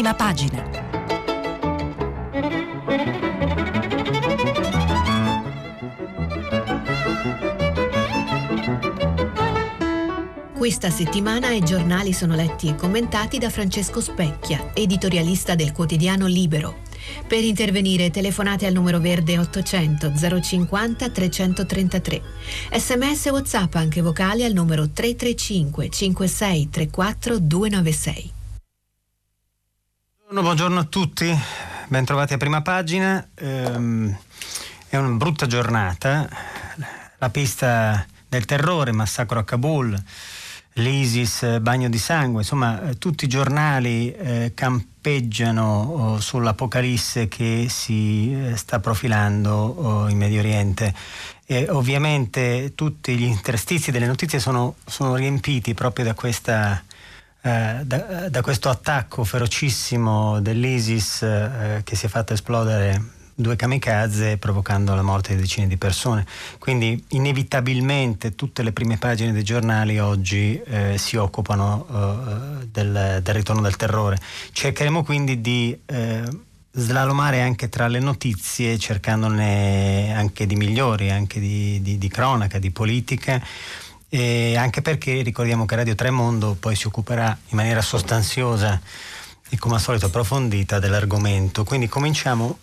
prima pagina. Questa settimana i giornali sono letti e commentati da Francesco Specchia, editorialista del quotidiano Libero. Per intervenire telefonate al numero verde 800 050 333. Sms e WhatsApp anche vocali al numero 335 56 34 296. Buongiorno a tutti, bentrovati a prima pagina. Ehm, è una brutta giornata, la pista del terrore, massacro a Kabul l'ISIS, bagno di sangue, insomma tutti i giornali eh, campeggiano oh, sull'apocalisse che si eh, sta profilando oh, in Medio Oriente. E ovviamente tutti gli interstizi delle notizie sono, sono riempiti proprio da, questa, eh, da, da, questo attacco ferocissimo dell'ISIS eh, che si è fatto esplodere due kamikaze provocando la morte di decine di persone. Quindi inevitabilmente tutte le prime pagine dei giornali oggi eh, si occupano eh, del, del, ritorno del terrore. Cercheremo quindi di eh, slalomare anche tra le notizie cercandone anche di migliori, anche di, di, di cronaca, di politica. E anche perché ricordiamo che Radio Tremondo poi si occuperà in maniera sostanziosa e come al solito approfondita dell'argomento. Quindi cominciamo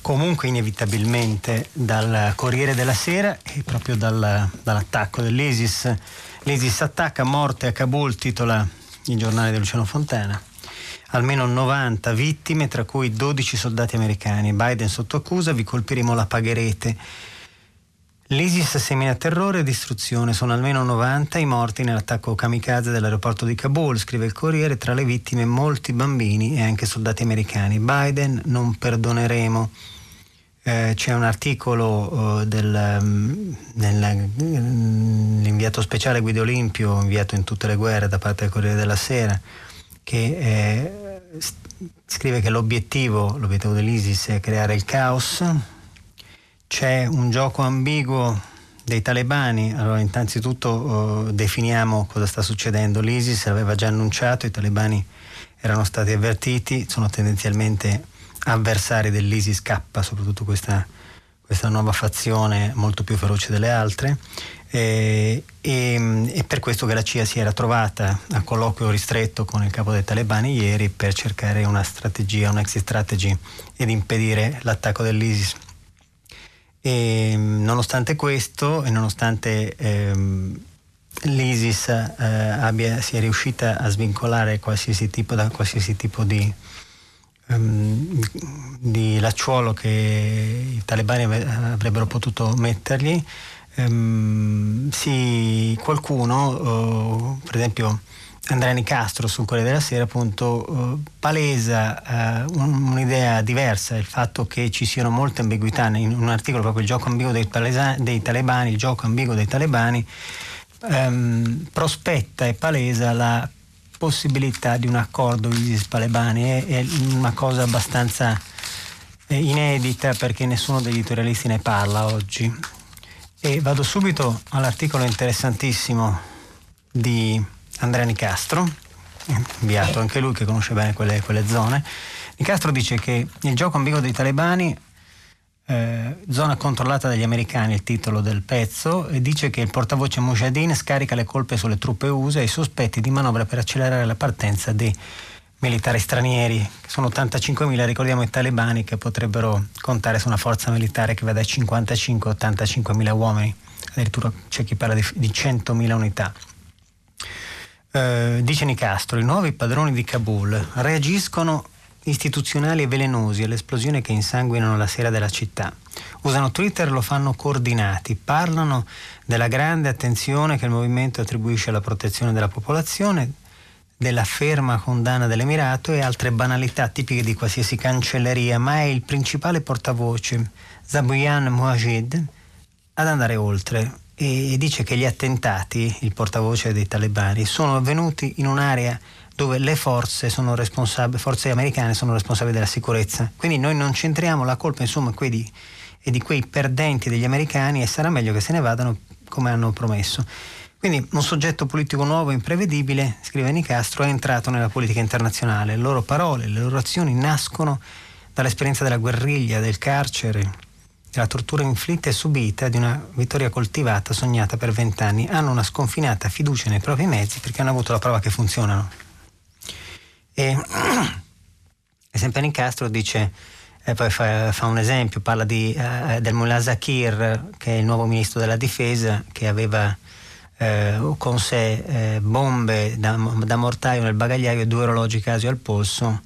comunque inevitabilmente dal Corriere della Sera e proprio dal, dall'attacco dell'ISIS. L'ISIS attacca morte a Kabul, titola il giornale di Luciano Fontana. Almeno 90 vittime, tra cui 12 soldati americani. Biden sotto accusa, vi colpiremo la pagherete. L'ISIS semina terrore e distruzione. Sono almeno 90 i morti nell'attacco kamikaze dell'aeroporto di Kabul, scrive il Corriere. Tra le vittime molti bambini e anche soldati americani. Biden non perdoneremo. Eh, c'è un articolo eh, dell'inviato mm, speciale Guido Olimpio, inviato in tutte le guerre da parte del Corriere della Sera, che eh, scrive che l'obiettivo, l'obiettivo dell'ISIS è creare il caos, c'è un gioco ambiguo dei talebani. Allora, innanzitutto uh, definiamo cosa sta succedendo. L'ISIS aveva già annunciato, i talebani erano stati avvertiti, sono tendenzialmente avversari dell'ISIS K, soprattutto questa, questa nuova fazione molto più feroce delle altre. E, e, e, per questo che la CIA si era trovata a colloquio ristretto con il capo dei talebani ieri per cercare una strategia, un exit strategy ed impedire l'attacco dell'ISIS. E, nonostante questo e nonostante ehm, l'ISIS eh, abbia, sia riuscita a svincolare qualsiasi tipo, da qualsiasi tipo di, um, di lacciuolo che i talebani avrebbero potuto mettergli, um, sì, qualcuno, uh, per esempio Andrea Nicastro sul Corriere della Sera appunto uh, palesa uh, un'idea diversa, il fatto che ci siano molte ambiguità in un articolo proprio il gioco ambiguo dei, palesa- dei talebani, il gioco ambiguo dei talebani um, prospetta e palesa la possibilità di un accordo ISIS-talebani è, è una cosa abbastanza eh, inedita perché nessuno degli editorialisti ne parla oggi. E vado subito all'articolo interessantissimo di Andrea Nicastro, inviato anche lui che conosce bene quelle, quelle zone. Nicastro dice che il gioco ambiguo dei talebani, eh, zona controllata dagli americani, il titolo del pezzo, e dice che il portavoce Mujahideen scarica le colpe sulle truppe USA e i sospetti di manovra per accelerare la partenza dei militari stranieri, che sono 85.000, ricordiamo i talebani che potrebbero contare su una forza militare che va dai 55 a 85.000 uomini, addirittura c'è chi parla di, di 100.000 unità. Eh, dice Nicastro, i nuovi padroni di Kabul reagiscono istituzionali e velenosi all'esplosione che insanguinano la sera della città. Usano Twitter, lo fanno coordinati, parlano della grande attenzione che il movimento attribuisce alla protezione della popolazione, della ferma condanna dell'Emirato e altre banalità tipiche di qualsiasi cancelleria, ma è il principale portavoce, Zabuyan Mujahid, ad andare oltre e dice che gli attentati, il portavoce dei talebani, sono avvenuti in un'area dove le forze, forze americane sono responsabili della sicurezza. Quindi noi non centriamo la colpa insomma di, e di quei perdenti degli americani e sarà meglio che se ne vadano come hanno promesso. Quindi un soggetto politico nuovo e imprevedibile, scrive Nicastro, è entrato nella politica internazionale. Le loro parole, le loro azioni nascono dall'esperienza della guerriglia, del carcere, della tortura inflitta e subita, di una vittoria coltivata, sognata per vent'anni. Hanno una sconfinata fiducia nei propri mezzi perché hanno avuto la prova che funzionano. E, e sempre Nicastro dice e poi fa, fa, un esempio, parla di, uh, del Mullah Zakir, che è il nuovo ministro della difesa, che aveva eh, con sé eh, bombe da, da, mortaio nel bagagliaio e due orologi casi al polso,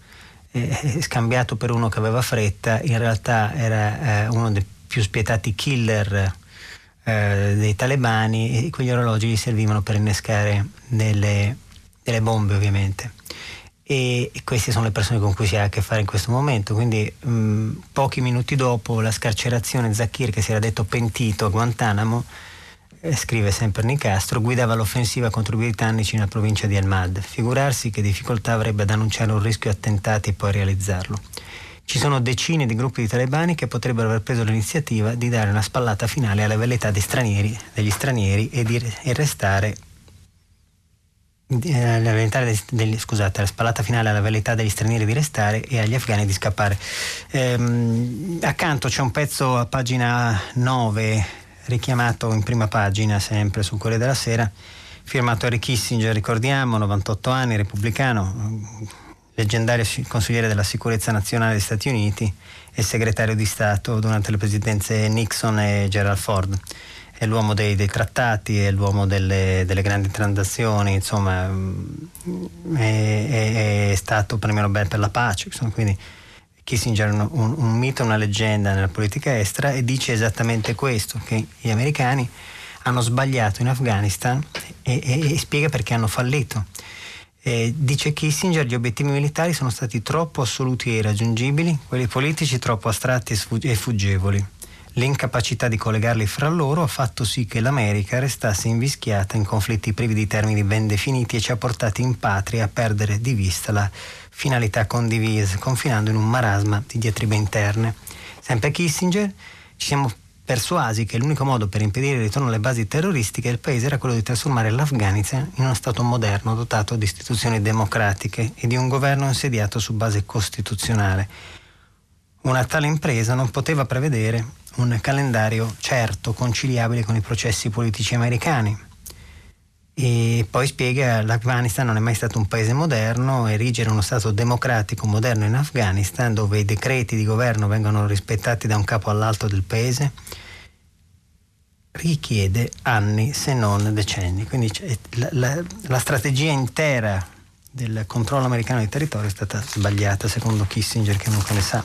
eh, scambiato per uno che aveva fretta, in realtà era eh, uno dei più spietati killer eh, dei talebani e quegli orologi gli servivano per innescare delle, delle bombe ovviamente. E, queste sono le persone con cui si ha a che fare in questo momento. Quindi mh, pochi minuti dopo la scarcerazione Zakir, che si era detto pentito a Guantanamo, scrive sempre Nicastro, guidava l'offensiva contro i britannici nella provincia di El Mad. Figurarsi che difficoltà avrebbe ad annunciare un rischio attentati e poi realizzarlo. Ci sono decine di gruppi di talebani che potrebbero aver preso l'iniziativa di dare una spallata finale alla velletà stranieri, degli stranieri e di arrestare eh, degli, scusate, la spallata finale alla velleità degli stranieri di restare e agli afghani di scappare. Ehm, accanto c'è un pezzo a pagina 9 richiamato in prima pagina sempre sul Corriere della Sera, firmato Harry Kissinger, ricordiamo, 98 anni, repubblicano, leggendario consigliere della sicurezza nazionale degli Stati Uniti e segretario di Stato durante le presidenze Nixon e Gerald Ford. È l'uomo dei, dei trattati, è l'uomo delle, delle grandi transazioni, insomma è, è, è, stato premio Nobel per la pace, insomma, quindi Kissinger è un, un, un mito, una leggenda nella politica estera e dice esattamente questo, che gli americani hanno sbagliato in Afghanistan e, e, e spiega perché hanno fallito. Eh, dice Kissinger gli obiettivi militari sono stati troppo assoluti e irraggiungibili, quelli politici troppo astratti e, e fuggevoli. L'incapacità di collegarli fra loro ha fatto sì che l'America restasse invischiata in conflitti privi di termini ben definiti e ci ha portati in patria a perdere di vista la finalità condivise, confinando in un marasma di diatribe interne. Sempre Kissinger, ci siamo persuasi che l'unico modo per impedire il ritorno alle basi terroristiche del paese era quello di trasformare l'Afghanistan in uno Stato moderno dotato di istituzioni democratiche e di un governo insediato su base costituzionale. Una tale impresa non poteva prevedere un calendario certo, conciliabile con i processi politici americani, e poi spiega l'Afghanistan non è mai stato un paese moderno, erigere uno Stato democratico moderno in Afghanistan dove i decreti di governo vengono rispettati da un capo all'altro del paese richiede anni se non decenni. Quindi la, la, la strategia intera del controllo americano dei territori è stata sbagliata secondo Kissinger che non ne sa.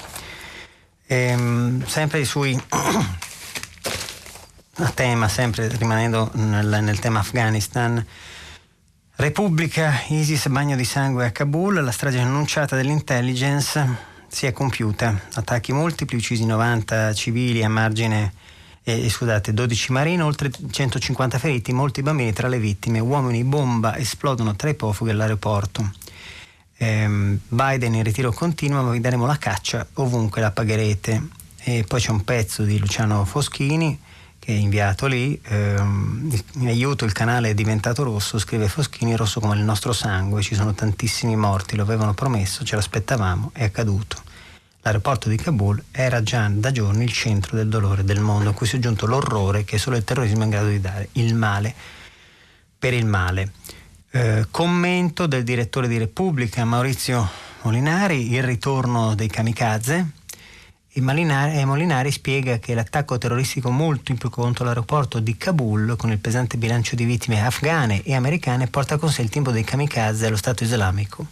Ehm, sempre i suoi a tema, sempre rimanendo nel, nel tema Afghanistan. Repubblica, ISIS, bagno di sangue a Kabul, la strage annunciata dell'intelligence si è compiuta. Attacchi multipli, uccisi 90 civili a margine, eh, scusate, 12 marini, oltre 150 feriti, molti bambini tra le vittime, uomini bomba esplodono tra i profughi all'aeroporto. Eh, Biden in ritiro continuo, ma vi daremo la caccia ovunque la pagherete. E poi c'è un pezzo di Luciano Foschini che è inviato lì, ehm, in aiuto il canale è diventato rosso, scrive Foschini, rosso come il nostro sangue, ci sono tantissimi morti, lo avevano promesso, ce l'aspettavamo, è accaduto. L'aeroporto di Kabul era già da giorni il centro del dolore del mondo, a cui si è aggiunto l'orrore che solo il terrorismo è in grado di dare, il male per il male. Eh, commento del direttore di Repubblica Maurizio Molinari, il ritorno dei kamikaze, e Molinari, e Molinari spiega che l'attacco terroristico multiplo contro l'aeroporto di Kabul, con il pesante bilancio di vittime afghane e americane, porta con sé il tempo dei kamikaze allo Stato islamico.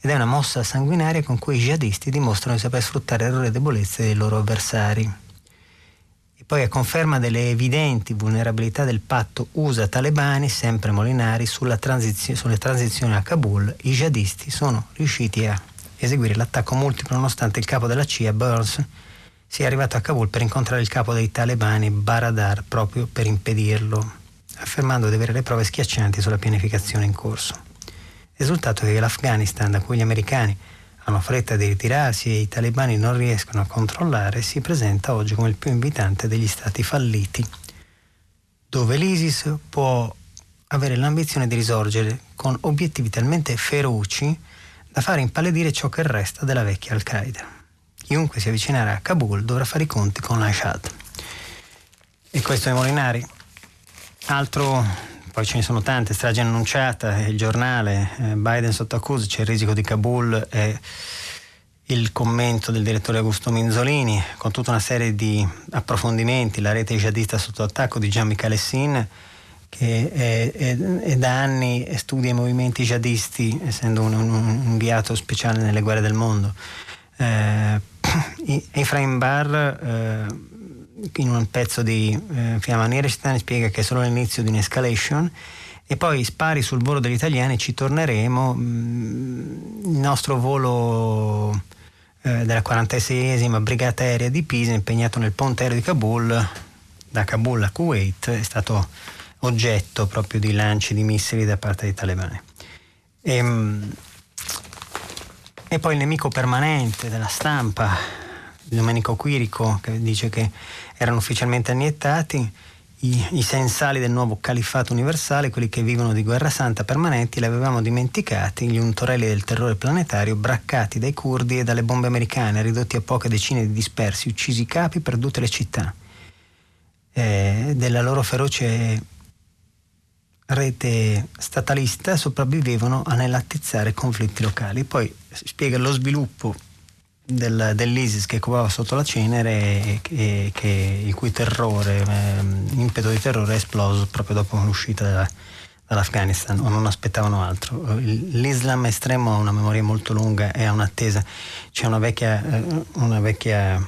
Ed è una mossa sanguinaria con cui i jihadisti dimostrano di saper sfruttare errori e debolezze dei loro avversari. E poi a conferma delle evidenti vulnerabilità del patto USA-Talebani, sempre Molinari, transizio, sulle transizioni a Kabul, i jihadisti sono riusciti a eseguire l'attacco multiplo nonostante il capo della CIA, Burns, sia arrivato a Kabul per incontrare il capo dei talebani, Baradar, proprio per impedirlo, affermando di avere le prove schiaccianti sulla pianificazione in corso. Risultato è che l'Afghanistan, da cui gli americani hanno fretta di ritirarsi e i talebani non riescono a controllare, si presenta oggi come il più invitante degli stati falliti, dove l'ISIS può avere l'ambizione di risorgere con obiettivi talmente feroci da fare impallidire ciò che resta della vecchia Al-Qaeda. Chiunque si avvicinerà a Kabul dovrà fare i conti con l'Ashad. E questo è Molinari. Altro, poi ce ne sono tante, strage annunciata, il giornale, eh, Biden sotto accusa, c'è il risico di Kabul e il commento del direttore Augusto Minzolini con tutta una serie di approfondimenti, la rete jihadista sotto attacco di Gian Michele Sin che è, è, è, da anni studia i movimenti jihadisti essendo un, un, inviato speciale nelle guerre del mondo. Eh, Efraim Bar eh, in un pezzo di eh, Fiamma Nerestan spiega che è solo l'inizio di un'escalation e poi spari sul volo degli italiani ci torneremo. Mm, il nostro volo eh, della 46esima Brigata Aerea di Pisa, impegnato nel ponte aereo di Kabul, da Kabul a Kuwait, è stato oggetto proprio di lanci di missili da parte dei talebani. E, ehm, e poi il nemico permanente della stampa, Domenico Quirico, che dice che erano ufficialmente anniettati i, i, sensali del nuovo califfato universale, quelli che vivono di guerra santa permanenti, li avevamo dimenticati, gli untorelli del terrore planetario, braccati dai curdi e dalle bombe americane, ridotti a poche decine di dispersi, uccisi i capi, perdute le città. Eh, della loro feroce rete statalista sopravvivevano a nell'attizzare conflitti locali. Poi spiega lo sviluppo del, dell'ISIS che covava sotto la cenere e, che, il cui terrore, eh, impeto di terrore è esploso proprio dopo l'uscita dalla, dall'Afghanistan o non aspettavano altro. L'Islam estremo ha una memoria molto lunga e ha un'attesa. C'è una vecchia, eh, una vecchia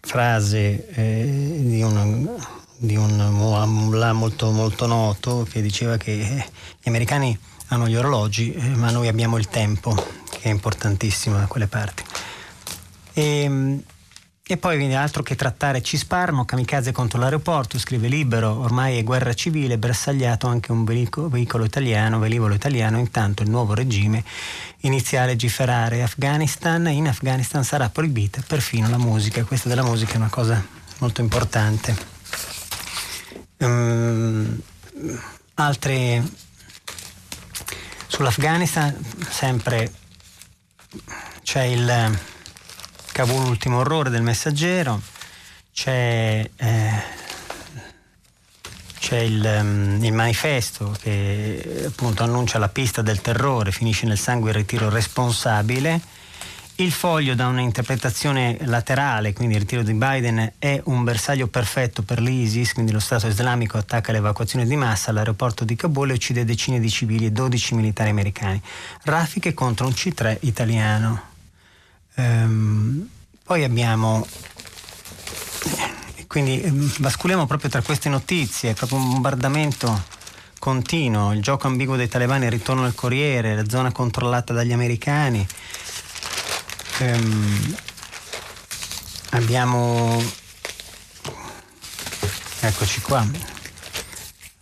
frase eh, di un, di un mullah molto, molto noto che diceva che eh, gli americani hanno gli orologi eh, ma noi abbiamo il tempo che è importantissimo da quelle parti. E, ehm, e poi viene altro che trattare ci sparano, kamikaze contro l'aeroporto, scrive Libero, ormai è guerra civile, bersagliato anche un veicolo, veicolo italiano, velivolo italiano, intanto il nuovo regime inizia a legiferare Afghanistan, in Afghanistan sarà proibita perfino la musica, questa della musica è una cosa molto importante. Um, altre sull'Afghanistan sempre c'è il Cavour l'ultimo orrore del messaggero, c'è, eh, c'è il, um, il, manifesto che appunto annuncia la pista del terrore, finisce nel sangue il ritiro responsabile. Il foglio da un'interpretazione laterale, quindi il ritiro di Biden, è un bersaglio perfetto per l'ISIS, quindi lo Stato islamico attacca l'evacuazione di massa all'aeroporto di Kabul e uccide decine di civili e 12 militari americani. Raffiche contro un C3 italiano. Ehm, poi abbiamo, quindi ehm, basculiamo proprio tra queste notizie, proprio un bombardamento continuo, il gioco ambiguo dei talebani, il ritorno al Corriere, la zona controllata dagli americani. Ehm, abbiamo, eccoci qua,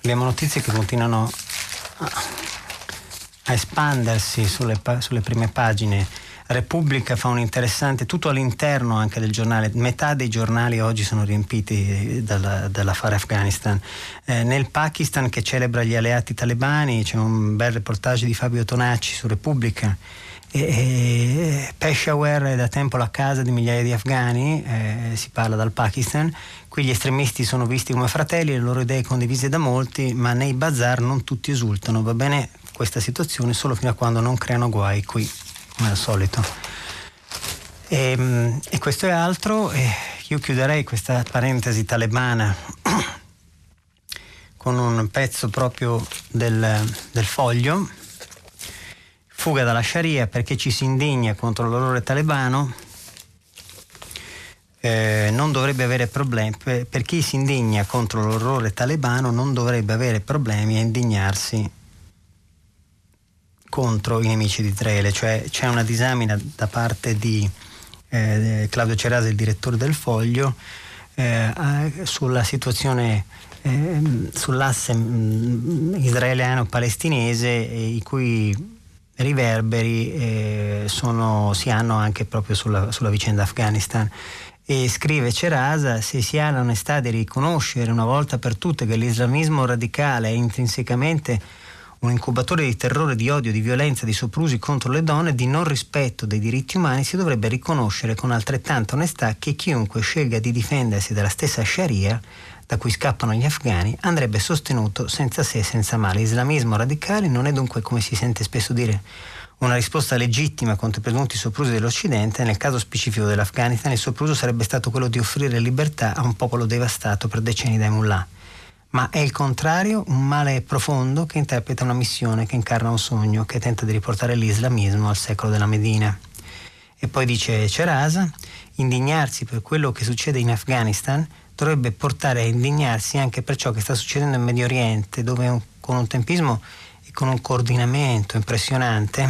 abbiamo notizie che continuano a, a espandersi sulle, sulle prime pagine Repubblica fa un interessante, tutto all'interno anche del giornale, metà dei giornali oggi sono riempiti dalla, dall'affare Afghanistan. Eh, nel Pakistan che celebra gli alleati talebani c'è un bel reportage di Fabio Tonacci su Repubblica. E, Peshawar è da tempo la casa di migliaia di afghani, eh, si parla dal Pakistan, qui gli estremisti sono visti come fratelli, le loro idee condivise da molti, ma nei bazar non tutti esultano, va bene questa situazione solo fino a quando non creano guai qui come al solito. E, ehm, e questo è altro. E io chiuderei questa parentesi talebana con un pezzo proprio del, del foglio. Fuga dalla Sharia perché ci si indigna contro l'orrore talebano. Eh, non dovrebbe avere problemi, per, chi si indigna contro l'orrore talebano non dovrebbe avere problemi a indignarsi contro i nemici di Israele, cioè c'è una disamina da parte di eh, Claudio Cerasa, il direttore del Foglio, eh, sulla situazione eh, sull'asse mm, israeliano-palestinese i cui riverberi eh, sono, si hanno anche proprio sulla, sulla vicenda Afghanistan. E scrive Cerasa, se si ha l'onestà di riconoscere una volta per tutte che l'islamismo radicale è intrinsecamente un incubatore di terrore, di odio, di violenza, di soprusi contro le donne, di non rispetto dei diritti umani, si dovrebbe riconoscere con altrettanta onestà che chiunque scelga di difendersi dalla stessa Sharia da cui scappano gli afghani andrebbe sostenuto senza se e senza male. L'islamismo radicale non è dunque, come si sente spesso dire, una risposta legittima contro i presunti soprusi dell'Occidente, nel caso specifico dell'Afghanistan il sopruso sarebbe stato quello di offrire libertà a un popolo devastato per decenni dai mullah ma è il contrario, un male profondo che interpreta una missione, che incarna un sogno, che tenta di riportare l'islamismo al secolo della Medina. E poi dice Cerasa, indignarsi per quello che succede in Afghanistan dovrebbe portare a indignarsi anche per ciò che sta succedendo in Medio Oriente, dove un, con un tempismo e con un coordinamento impressionante,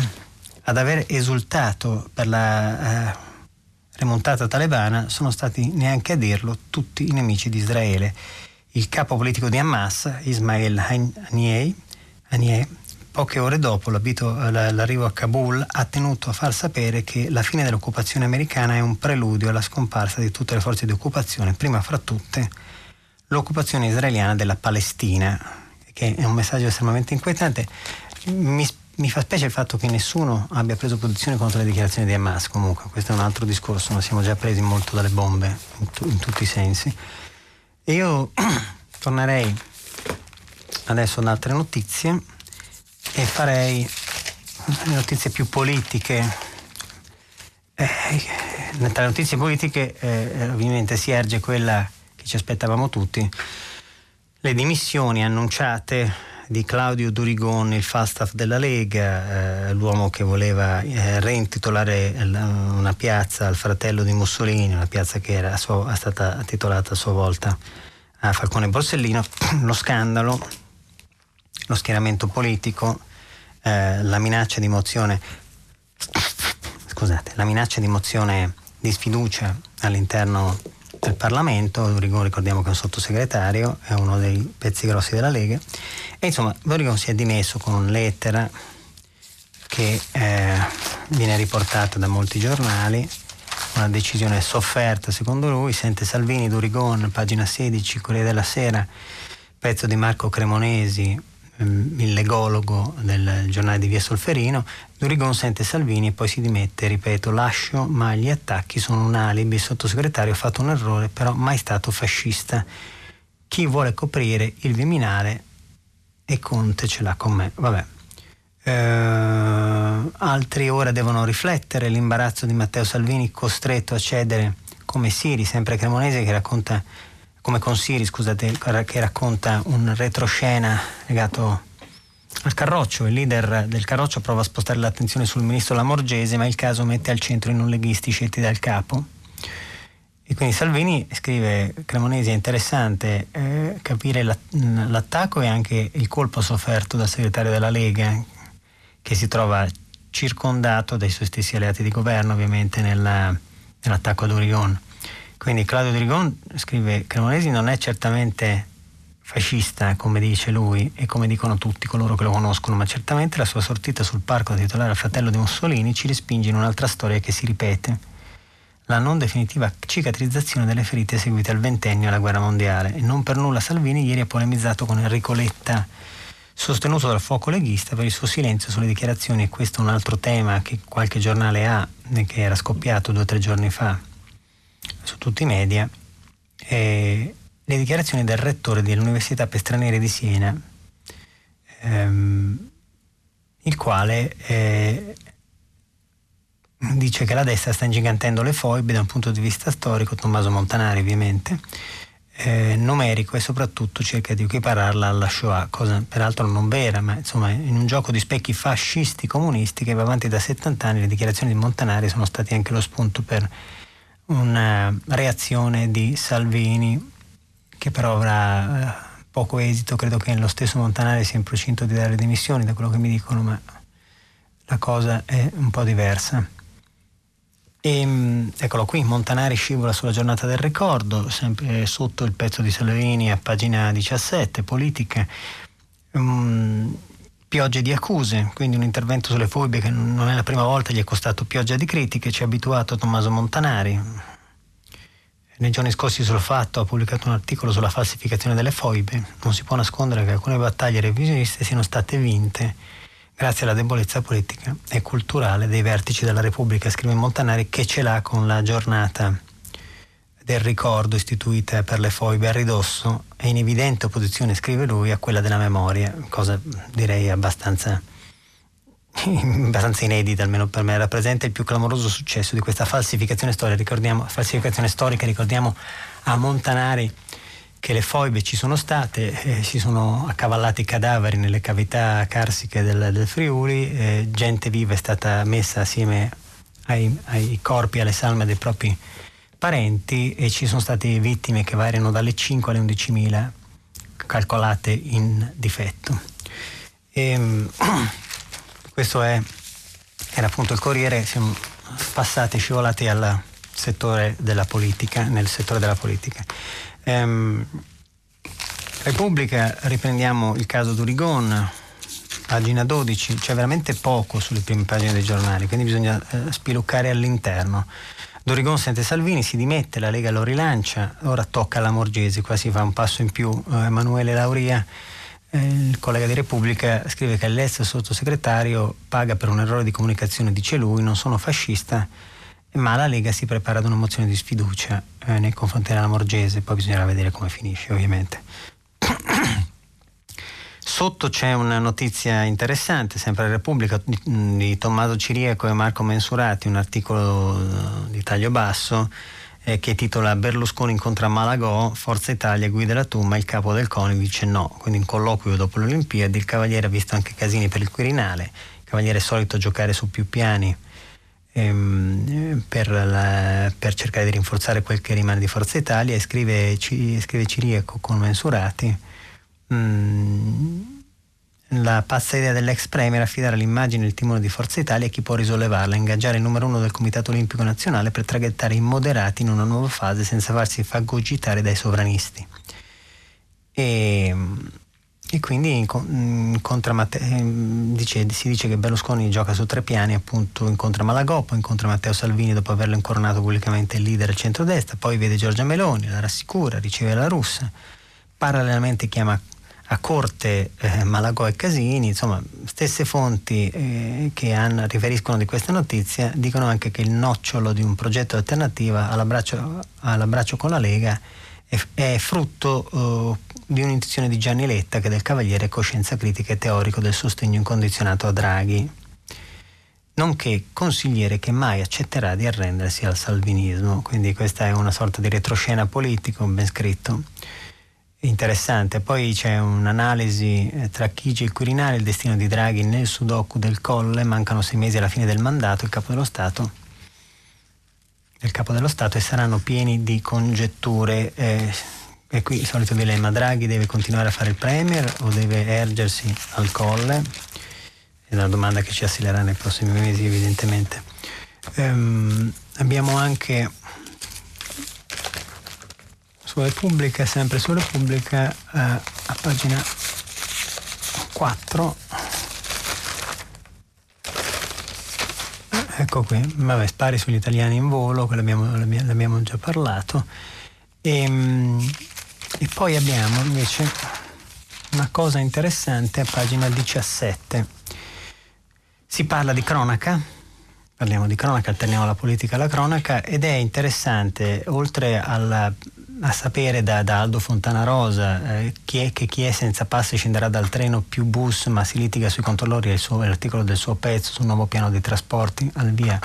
ad aver esultato per la eh, remontata talebana sono stati, neanche a dirlo, tutti i nemici di Israele. Il capo politico di Hamas, Ismail Haniyeh, poche ore dopo l'arrivo a Kabul, ha tenuto a far sapere che la fine dell'occupazione americana è un preludio alla scomparsa di tutte le forze di occupazione, prima fra tutte l'occupazione israeliana della Palestina, che è un messaggio estremamente inquietante. Mi, mi fa specie il fatto che nessuno abbia preso posizione contro le dichiarazioni di Hamas, comunque questo è un altro discorso, ma siamo già presi molto dalle bombe in, tu, in tutti i sensi. Io tornerei adesso ad altre notizie e farei le notizie più politiche. Eh, tra le notizie politiche eh, ovviamente si erge quella che ci aspettavamo tutti, le dimissioni annunciate di Claudio Durigon, il Falstaff della Lega, eh, l'uomo che voleva eh, reintitolare una piazza al fratello di Mussolini, una piazza che era sua, stata titolata a sua volta a Falcone Borsellino, lo scandalo, lo schieramento politico, eh, la minaccia di mozione, scusate, la minaccia di mozione di sfiducia all'interno del Parlamento, ricordiamo che è un sottosegretario, è uno dei pezzi grossi della Lega, e insomma Durigon si è dimesso con una lettera che eh, viene riportata da molti giornali, una decisione sofferta secondo lui, sente Salvini, Durigon, pagina 16, Corriere della Sera, pezzo di Marco Cremonesi, il legologo del giornale di Via Solferino, Durigon sente Salvini e poi si dimette, ripeto, lascio, ma gli attacchi sono un alibi, il sottosegretario ha fatto un errore, però mai stato fascista. Chi vuole coprire il Viminale e Conte ce l'ha con me. Vabbè. Eh, altri ora devono riflettere l'imbarazzo di Matteo Salvini costretto a cedere come Siri, sempre cremonese, che racconta, come con Siri, scusate, che racconta un retroscena legato al Carroccio, il leader del Carroccio prova a spostare l'attenzione sul ministro Lamorgese, ma il caso mette al centro i non leghisti scelti dal capo. E quindi Salvini scrive, Cremonesi è interessante eh, capire l'attacco e anche il colpo sofferto dal segretario della Lega, che si trova circondato dai suoi stessi alleati di governo, ovviamente nella, nell'attacco ad Urigon. Quindi Claudio Durigon, scrive, Cremonesi non è certamente fascista, come dice lui e come dicono tutti coloro che lo conoscono, ma certamente la sua sortita sul parco da titolare al fratello di Mussolini ci respinge in un'altra storia che si ripete. La non definitiva cicatrizzazione delle ferite seguite al ventennio alla guerra mondiale. E non per nulla Salvini ieri ha polemizzato con Enrico Letta, sostenuto dal fuoco leghista per il suo silenzio sulle dichiarazioni, e questo è un altro tema che qualche giornale ha, che era scoppiato due o tre giorni fa su tutti i media. E le dichiarazioni del rettore dell'Università per stranieri di Siena, ehm, il quale eh, dice che la destra sta ingigantendo le foibe da un punto di vista storico, Tommaso Montanari ovviamente, eh, numerico e soprattutto cerca di equipararla alla Shoah, cosa peraltro non vera, ma insomma in un gioco di specchi fascisti comunisti che va avanti da 70 anni le dichiarazioni di Montanari sono state anche lo spunto per una reazione di Salvini che però avrà eh, poco esito, credo che lo stesso Montanari sia in procinto di dare dimissioni da quello che mi dicono, ma la cosa è un po' diversa. E, ehm, eccolo qui, Montanari scivola sulla giornata del ricordo, sempre sotto il pezzo di Salvini a pagina 17, politica, um, piogge di accuse, quindi un intervento sulle fobie che non è la prima volta, gli è costato pioggia di critiche, ci ha abituato Tommaso Montanari, nei giorni scorsi sul fatto ha pubblicato un articolo sulla falsificazione delle foibe. Non si può nascondere che alcune battaglie revisioniste siano state vinte grazie alla debolezza politica e culturale dei vertici della Repubblica, scrive Montanari, che ce l'ha con la giornata del ricordo istituita per le foibe a ridosso e in evidente opposizione, scrive lui, a quella della memoria, cosa direi abbastanza, abbastanza inedita, almeno per me, rappresenta il più clamoroso successo di questa falsificazione storica, ricordiamo, falsificazione storica, ricordiamo a Montanari che le foibe ci sono state, eh, si sono accavallati cadaveri nelle cavità carsiche del, del Friuli, eh, gente viva è stata messa assieme ai, ai corpi, alle salme dei propri parenti e ci sono state vittime che variano dalle 5 alle 11 mila calcolate in difetto. E, ehm, questo è, era appunto il Corriere, siamo passati, scivolati al settore della politica, nel settore della politica. Ehm, Repubblica, riprendiamo il caso d'Urigon, pagina 12, c'è veramente poco sulle prime pagine dei giornali, quindi bisogna eh, spiluccare all'interno. Dorigon sente Salvini, si dimette, la Lega lo rilancia, ora tocca alla Morgesi, qua si fa un passo in più. Eh, Emanuele Lauria, eh, il collega di Repubblica, scrive che l'ex sottosegretario paga per un errore di comunicazione, dice lui, non sono fascista, ma la Lega si prepara ad una mozione di sfiducia eh, nei confronti della Morgese, poi bisognerà vedere come finisce ovviamente. Sotto c'è una notizia interessante, sempre a Repubblica, di, Tommaso Ciriaco e Marco Mensurati, un articolo eh, di taglio basso eh, che titola Berlusconi incontra Malagò, Forza Italia guida la Tumma, il capo del CONI dice no. Quindi in colloquio dopo le Olimpiadi il Cavaliere ha visto anche casini per il Quirinale, il Cavaliere è solito giocare su più piani ehm, per, la, per, cercare di rinforzare quel che rimane di Forza Italia e scrive, scrive Ciriaco con Mensurati Mm, la pazza idea dell'ex premier affidare l'immagine e il timone di Forza Italia a chi può risollevarla, ingaggiare il numero uno del Comitato Olimpico Nazionale per traghettare i moderati in una nuova fase senza farsi fagocitare dai sovranisti. E, e quindi incontra Matteo, dice, si dice che Berlusconi gioca su tre piani, appunto incontra Malagoppo, incontra Matteo Salvini dopo averlo incoronato pubblicamente il leader del centrodestra, poi vede Giorgia Meloni, la rassicura, riceve la russa, parallelamente chiama a corte eh, Malagò e Casini, insomma, stesse fonti eh, che hanno, riferiscono di questa notizia dicono anche che il nocciolo di un progetto alternativo all'abbraccio, all'abbraccio con la Lega è, è frutto eh, di un'intuizione di Gianni Letta che del Cavaliere coscienza critica e teorico del sostegno incondizionato a Draghi, nonché consigliere che mai accetterà di arrendersi al salvinismo, quindi questa è una sorta di retroscena politico ben scritto interessante. Poi c'è un'analisi eh, tra Chigi e il Quirinale, il destino di Draghi nel Sudoku del Colle, mancano sei mesi alla fine del mandato, il capo dello Stato, il capo dello Stato e saranno pieni di congetture. Eh, e qui il solito dilemma, Draghi deve continuare a fare il Premier o deve ergersi al Colle? È una domanda che ci assillerà nei prossimi mesi evidentemente. Um, abbiamo anche su Repubblica, sempre su Repubblica, eh, a pagina 4. Ecco qui, vabbè, spari sugli italiani in volo, l'abbiamo già parlato. E, ehm, e poi abbiamo invece una cosa interessante a pagina 17. Si parla di cronaca, parliamo di cronaca, alterniamo la politica alla cronaca ed è interessante, oltre alla a sapere da, da Aldo Fontanarosa eh, chi è, che chi è senza passi scenderà dal treno più bus ma si litiga sui controllori è, suo, è l'articolo del suo pezzo sul nuovo piano dei trasporti al via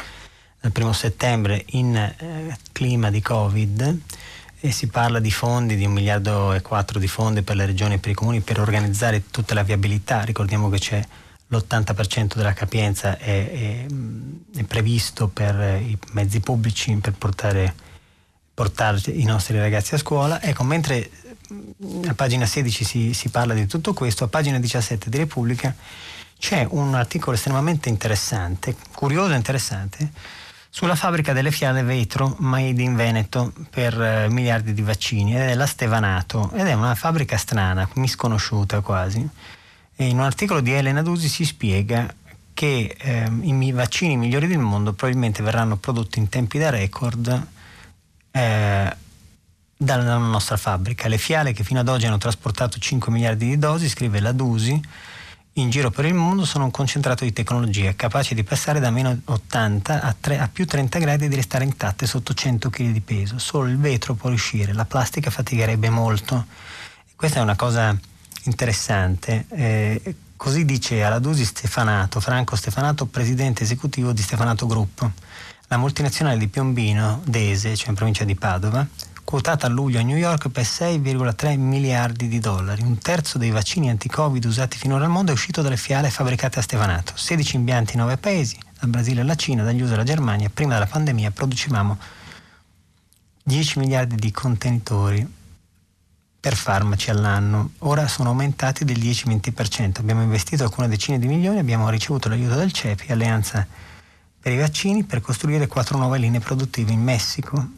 dal primo settembre in eh, clima di covid e si parla di fondi di un miliardo e quattro di fondi per le regioni e per i comuni per organizzare tutta la viabilità. Ricordiamo che c'è l'80% della capienza è, è, è previsto per eh, i mezzi pubblici per portare portare i nostri ragazzi a scuola. Ecco, mentre a pagina 16 si, si parla di tutto questo, a pagina 17 di Repubblica c'è un articolo estremamente interessante, curioso e interessante, sulla fabbrica delle fiale vetro made in Veneto per eh, miliardi di vaccini ed è la Stevanato ed è una fabbrica strana, misconosciuta quasi. E in un articolo di Elena Dusi si spiega che eh, i vaccini migliori del mondo probabilmente verranno prodotti in tempi da record eh, dalla nostra fabbrica. Le fiale che fino ad oggi hanno trasportato 5 miliardi di dosi, scrive la Dusi, in giro per il mondo sono un concentrato di tecnologia capace di passare da meno 80 a, 3, a più 30 gradi e di restare intatte sotto 100 kg di peso. Solo il vetro può riuscire, la plastica faticherebbe molto. Questa è una cosa interessante. Eh, così dice alla Dusi Stefanato, Franco Stefanato, presidente esecutivo di Stefanato Group, la multinazionale di Piombino, Dese, cioè in provincia di Padova, quotata a luglio a New York per 6,3 miliardi di dollari. Un terzo dei vaccini anti-Covid usati finora al mondo è uscito dalle fiale fabbricate a Stevanato. 16 impianti in 9 paesi, dal Brasile alla Cina, dagli USA alla Germania. Prima della pandemia producevamo 10 miliardi di contenitori per farmaci all'anno. Ora sono aumentati del 10-20%. Abbiamo investito alcune decine di milioni, abbiamo ricevuto l'aiuto del CEPI, Alleanza per i vaccini, per costruire quattro nuove linee produttive in Messico,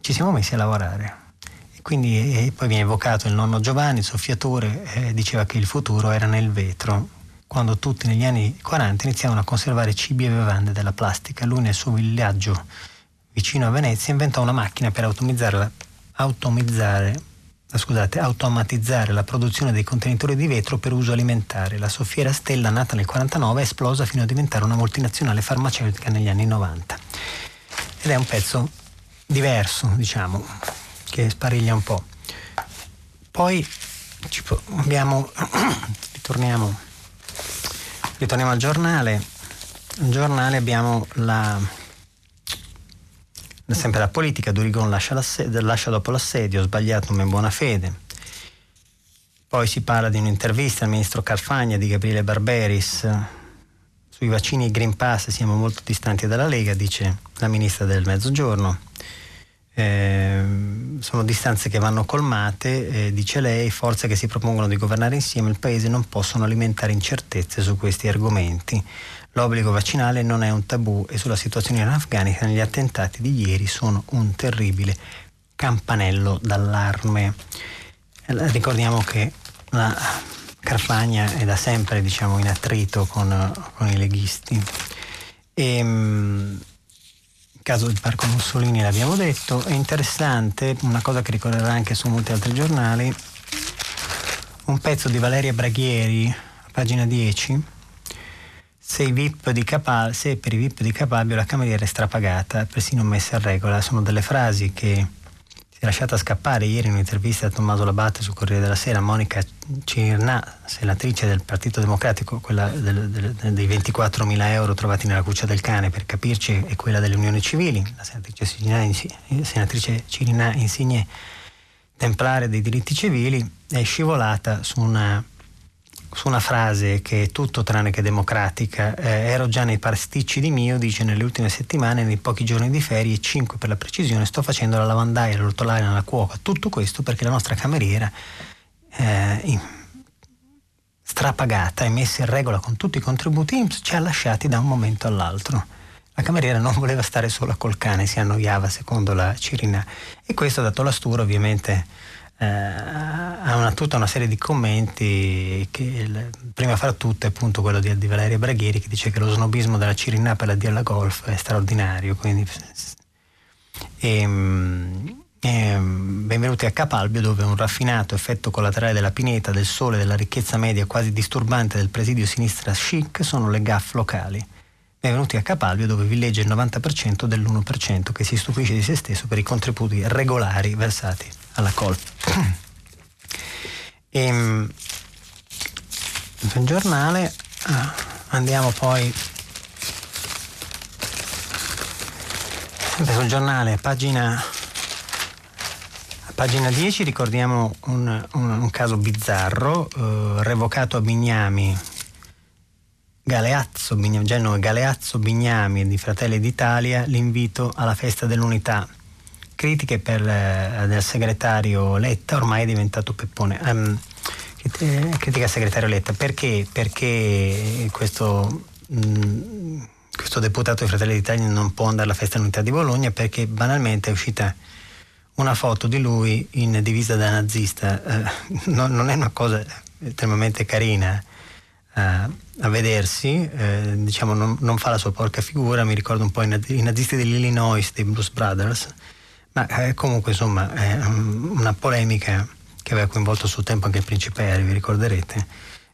ci siamo messi a lavorare. E quindi e poi viene evocato il nonno Giovanni, il soffiatore, eh, diceva che il futuro era nel vetro, quando tutti negli anni 40 iniziavano a conservare cibi e bevande della plastica. Lui nel suo villaggio vicino a Venezia inventò una macchina per automatizzare, scusate, automatizzare la produzione dei contenitori di vetro per uso alimentare. La Soffiera Stella, nata nel 49, è esplosa fino a diventare una multinazionale farmaceutica negli anni 90. Ed è un pezzo diverso, diciamo, che spariglia un po'. Poi abbiamo, ritorniamo, ritorniamo al giornale. Al giornale abbiamo la, sempre la politica, Durigon lascia, lascia dopo l'assedio, sbagliato ma in buona fede. Poi si parla di un'intervista al ministro Carfagna di Gabriele Barberis sui vaccini e Green Pass siamo molto distanti dalla Lega, dice la ministra del Mezzogiorno. Eh, sono distanze che vanno colmate, eh, dice lei, forze che si propongono di governare insieme il paese non possono alimentare incertezze su questi argomenti. L'obbligo vaccinale non è un tabù e sulla situazione in Afghanistan gli attentati di ieri sono un terribile campanello d'allarme. Eh, ricordiamo che la Carfagna è da sempre diciamo, in attrito con, con i leghisti. E, ehm, caso del Parco Mussolini l'abbiamo detto, è interessante, una cosa che ricorderà anche su molti altri giornali, un pezzo di Valeria Braghieri, a pagina 10, se, Capal- se per i VIP di Capalbio la cameriera è strapagata, persino messa a regola, sono delle frasi che è lasciata scappare. Ieri in un'intervista a Tommaso Labatte sul Corriere della Sera Monica Cirnà, senatrice del Partito Democratico, quella del, del, dei 24.000 euro trovati nella cuccia del cane, per capirci, è quella delle unioni civili, la senatrice Cirinà, senatrice Cirinà Insigne, templare dei diritti civili, è scivolata su una su una frase che è tutto tranne che democratica. Eh, ero già nei pasticci di mio, dice nelle ultime settimane, nei pochi giorni di ferie, 5 per la precisione, sto facendo la lavandaia, l'ortolaia, la cuoca, tutto questo perché la nostra cameriera eh, strapagata e messa in regola con tutti i contributi IMSS ci ha lasciati da un momento all'altro. La cameriera non voleva stare sola col cane, si annoiava secondo la Cirina e questo ha dato la stura ovviamente eh, ha una, tutta una serie di commenti il, prima fra tutto è appunto quello di, di, Valeria Braghieri che dice che lo snobismo della Cirinà per la D alla golf è straordinario quindi, e, ehm, e, ehm, benvenuti a Capalbio dove un raffinato effetto collaterale della pineta, del sole, della ricchezza media quasi disturbante del presidio sinistra chic sono le gaff locali. Benvenuti a Capalbio dove villeggia il 90% dell'1% che si stupisce di se stesso per i contributi regolari versati alla col. e, sul giornale ah, andiamo poi. Sempre sul giornale pagina pagina 10 ricordiamo un, un, un caso bizzarro eh, revocato a Bignami. Galeazzo, Bignami, Galeazzo Bignami di Fratelli d'Italia l'invito alla festa dell'unità critiche per, eh, del segretario Letta, ormai è diventato Peppone. Um, critica al segretario Letta, perché? Perché questo, mh, mm, questo deputato di Fratelli d'Italia non può andare alla festa dell'unità di Bologna perché banalmente è uscita una foto di lui in divisa da nazista. Eh, non, non, è una cosa estremamente carina. Uh, a vedersi, eh, diciamo non, non, fa la sua porca figura, mi ricordo un po' i, nazisti dell'Illinois, dei Bruce Brothers, Ma eh, comunque insomma è una polemica che aveva coinvolto a suo tempo anche il principe Harry, vi ricorderete,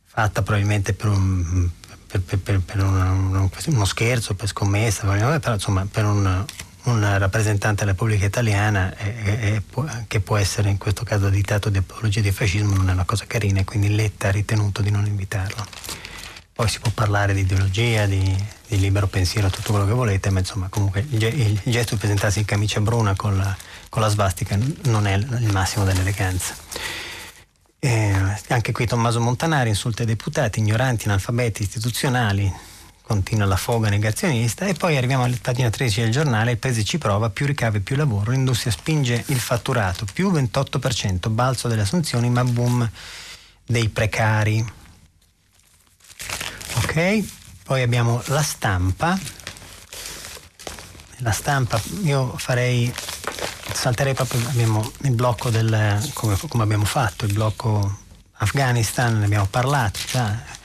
fatta probabilmente per, un, per, per, per una, uno scherzo, per scommessa, però insomma per un, un rappresentante della Repubblica Italiana e, e, che può essere in questo caso additato di apologia di fascismo non è una cosa carina e quindi Letta ha ritenuto di non invitarlo. Poi si può parlare di ideologia, di, di libero pensiero, tutto quello che volete, ma insomma comunque il, il, gesto di presentarsi in camicia bruna con la, con la svastica non è il massimo dell'eleganza. Eh, anche qui Tommaso Montanari insulta i deputati, ignoranti, analfabeti, istituzionali, continua la foga negazionista e poi arriviamo alla pagina 13 del giornale, il paese ci prova, più ricavi più lavoro, l'industria spinge il fatturato, più 28%, balzo delle assunzioni ma boom dei precari. Ok, poi abbiamo la stampa. La stampa, io farei, salterei proprio, abbiamo il blocco del, come, come abbiamo fatto, il blocco Afghanistan, ne abbiamo parlato già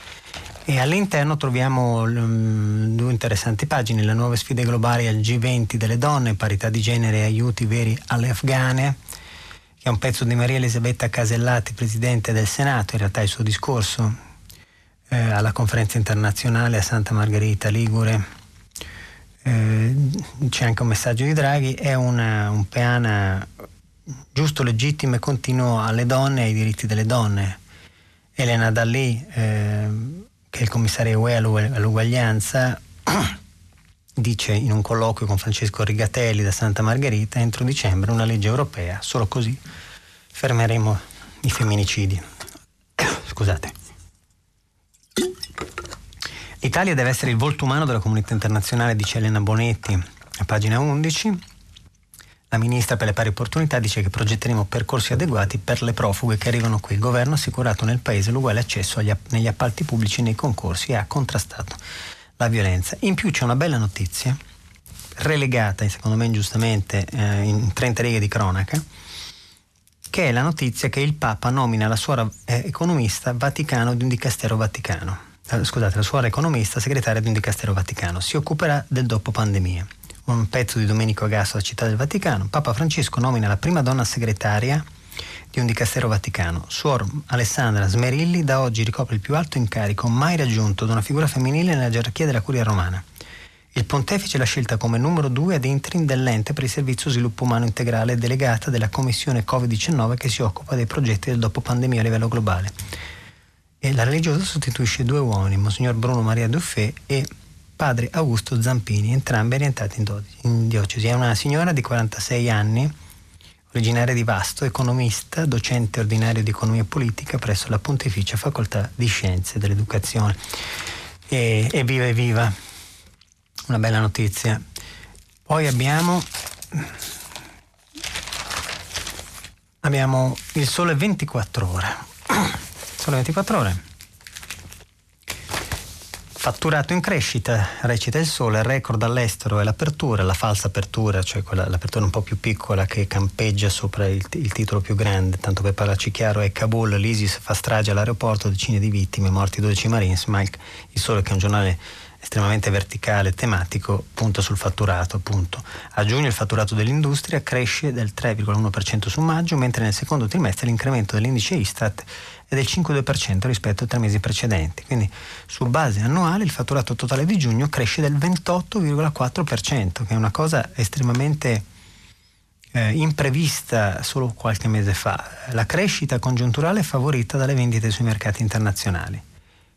e all'interno troviamo um, due interessanti pagine, le nuove sfide globali al G20 delle donne, parità di genere e aiuti veri alle afghane, che è un pezzo di Maria Elisabetta Casellati, Presidente del Senato, in realtà il suo discorso eh, alla conferenza internazionale a Santa Margherita Ligure. Eh, c'è anche un messaggio di Draghi, è una, un peana giusto, legittimo e continuo alle donne e ai diritti delle donne. Elena Dallì eh, che è il commissario UE all'uguaglianza, dice in un colloquio con Francesco Rigatelli da Santa Margherita entro dicembre una legge europea, solo così fermeremo i femminicidi. Scusate. L'Italia deve essere il volto umano della comunità internazionale, dice Elena Bonetti, a pagina 11. La ministra per le pari opportunità dice che progetteremo percorsi adeguati per le profughe che arrivano qui. Il governo ha assicurato nel paese l'uguale accesso agli, negli appalti pubblici e nei concorsi e ha contrastato la violenza. In più c'è una bella notizia, relegata, secondo me ingiustamente, eh, in 30 righe di cronaca, che è la notizia che il Papa nomina la suora eh, economista vaticano di un dicastero vaticano. Eh, scusate, la suora economista segretaria di un dicastero vaticano. Si occuperà del dopo pandemia un pezzo di Domenico Agasso alla Città del Vaticano, Papa Francesco nomina la prima donna segretaria di un dicastero vaticano. Suor Alessandra Smerilli da oggi ricopre il più alto incarico mai raggiunto da una figura femminile nella gerarchia della curia romana. Il pontefice l'ha scelta come numero due ad interim dell'ente per il servizio sviluppo umano integrale delegata della commissione Covid-19 che si occupa dei progetti del dopo pandemia a livello globale. E la religiosa sostituisce due uomini, Monsignor Bruno Maria Duffé e padre Augusto Zampini, entrambi orientati in, do- in diocesi. È una signora di 46 anni, originaria di Vasto, economista, docente ordinario di economia politica presso la Pontificia Facoltà di Scienze dell'Educazione. E, e viva e viva, una bella notizia. Poi abbiamo, abbiamo il sole 24 ore. Sole 24 ore Fatturato in crescita, recita il sole, record all'estero è l'apertura, la falsa apertura, cioè quella, l'apertura un po' più piccola che campeggia sopra il, il titolo più grande, tanto per parlarci chiaro, è Kabul, l'ISIS fa strage all'aeroporto, decine di vittime, morti 12 marines, ma il, il sole che è un giornale estremamente verticale, tematico, punta sul fatturato. Appunto. A giugno il fatturato dell'industria cresce del 3,1% su maggio, mentre nel secondo trimestre l'incremento dell'indice Istat è del 5,2% rispetto ai tre mesi precedenti. Quindi su base annuale il fatturato totale di giugno cresce del 28,4%, che è una cosa estremamente eh, imprevista solo qualche mese fa. La crescita congiunturale è favorita dalle vendite sui mercati internazionali.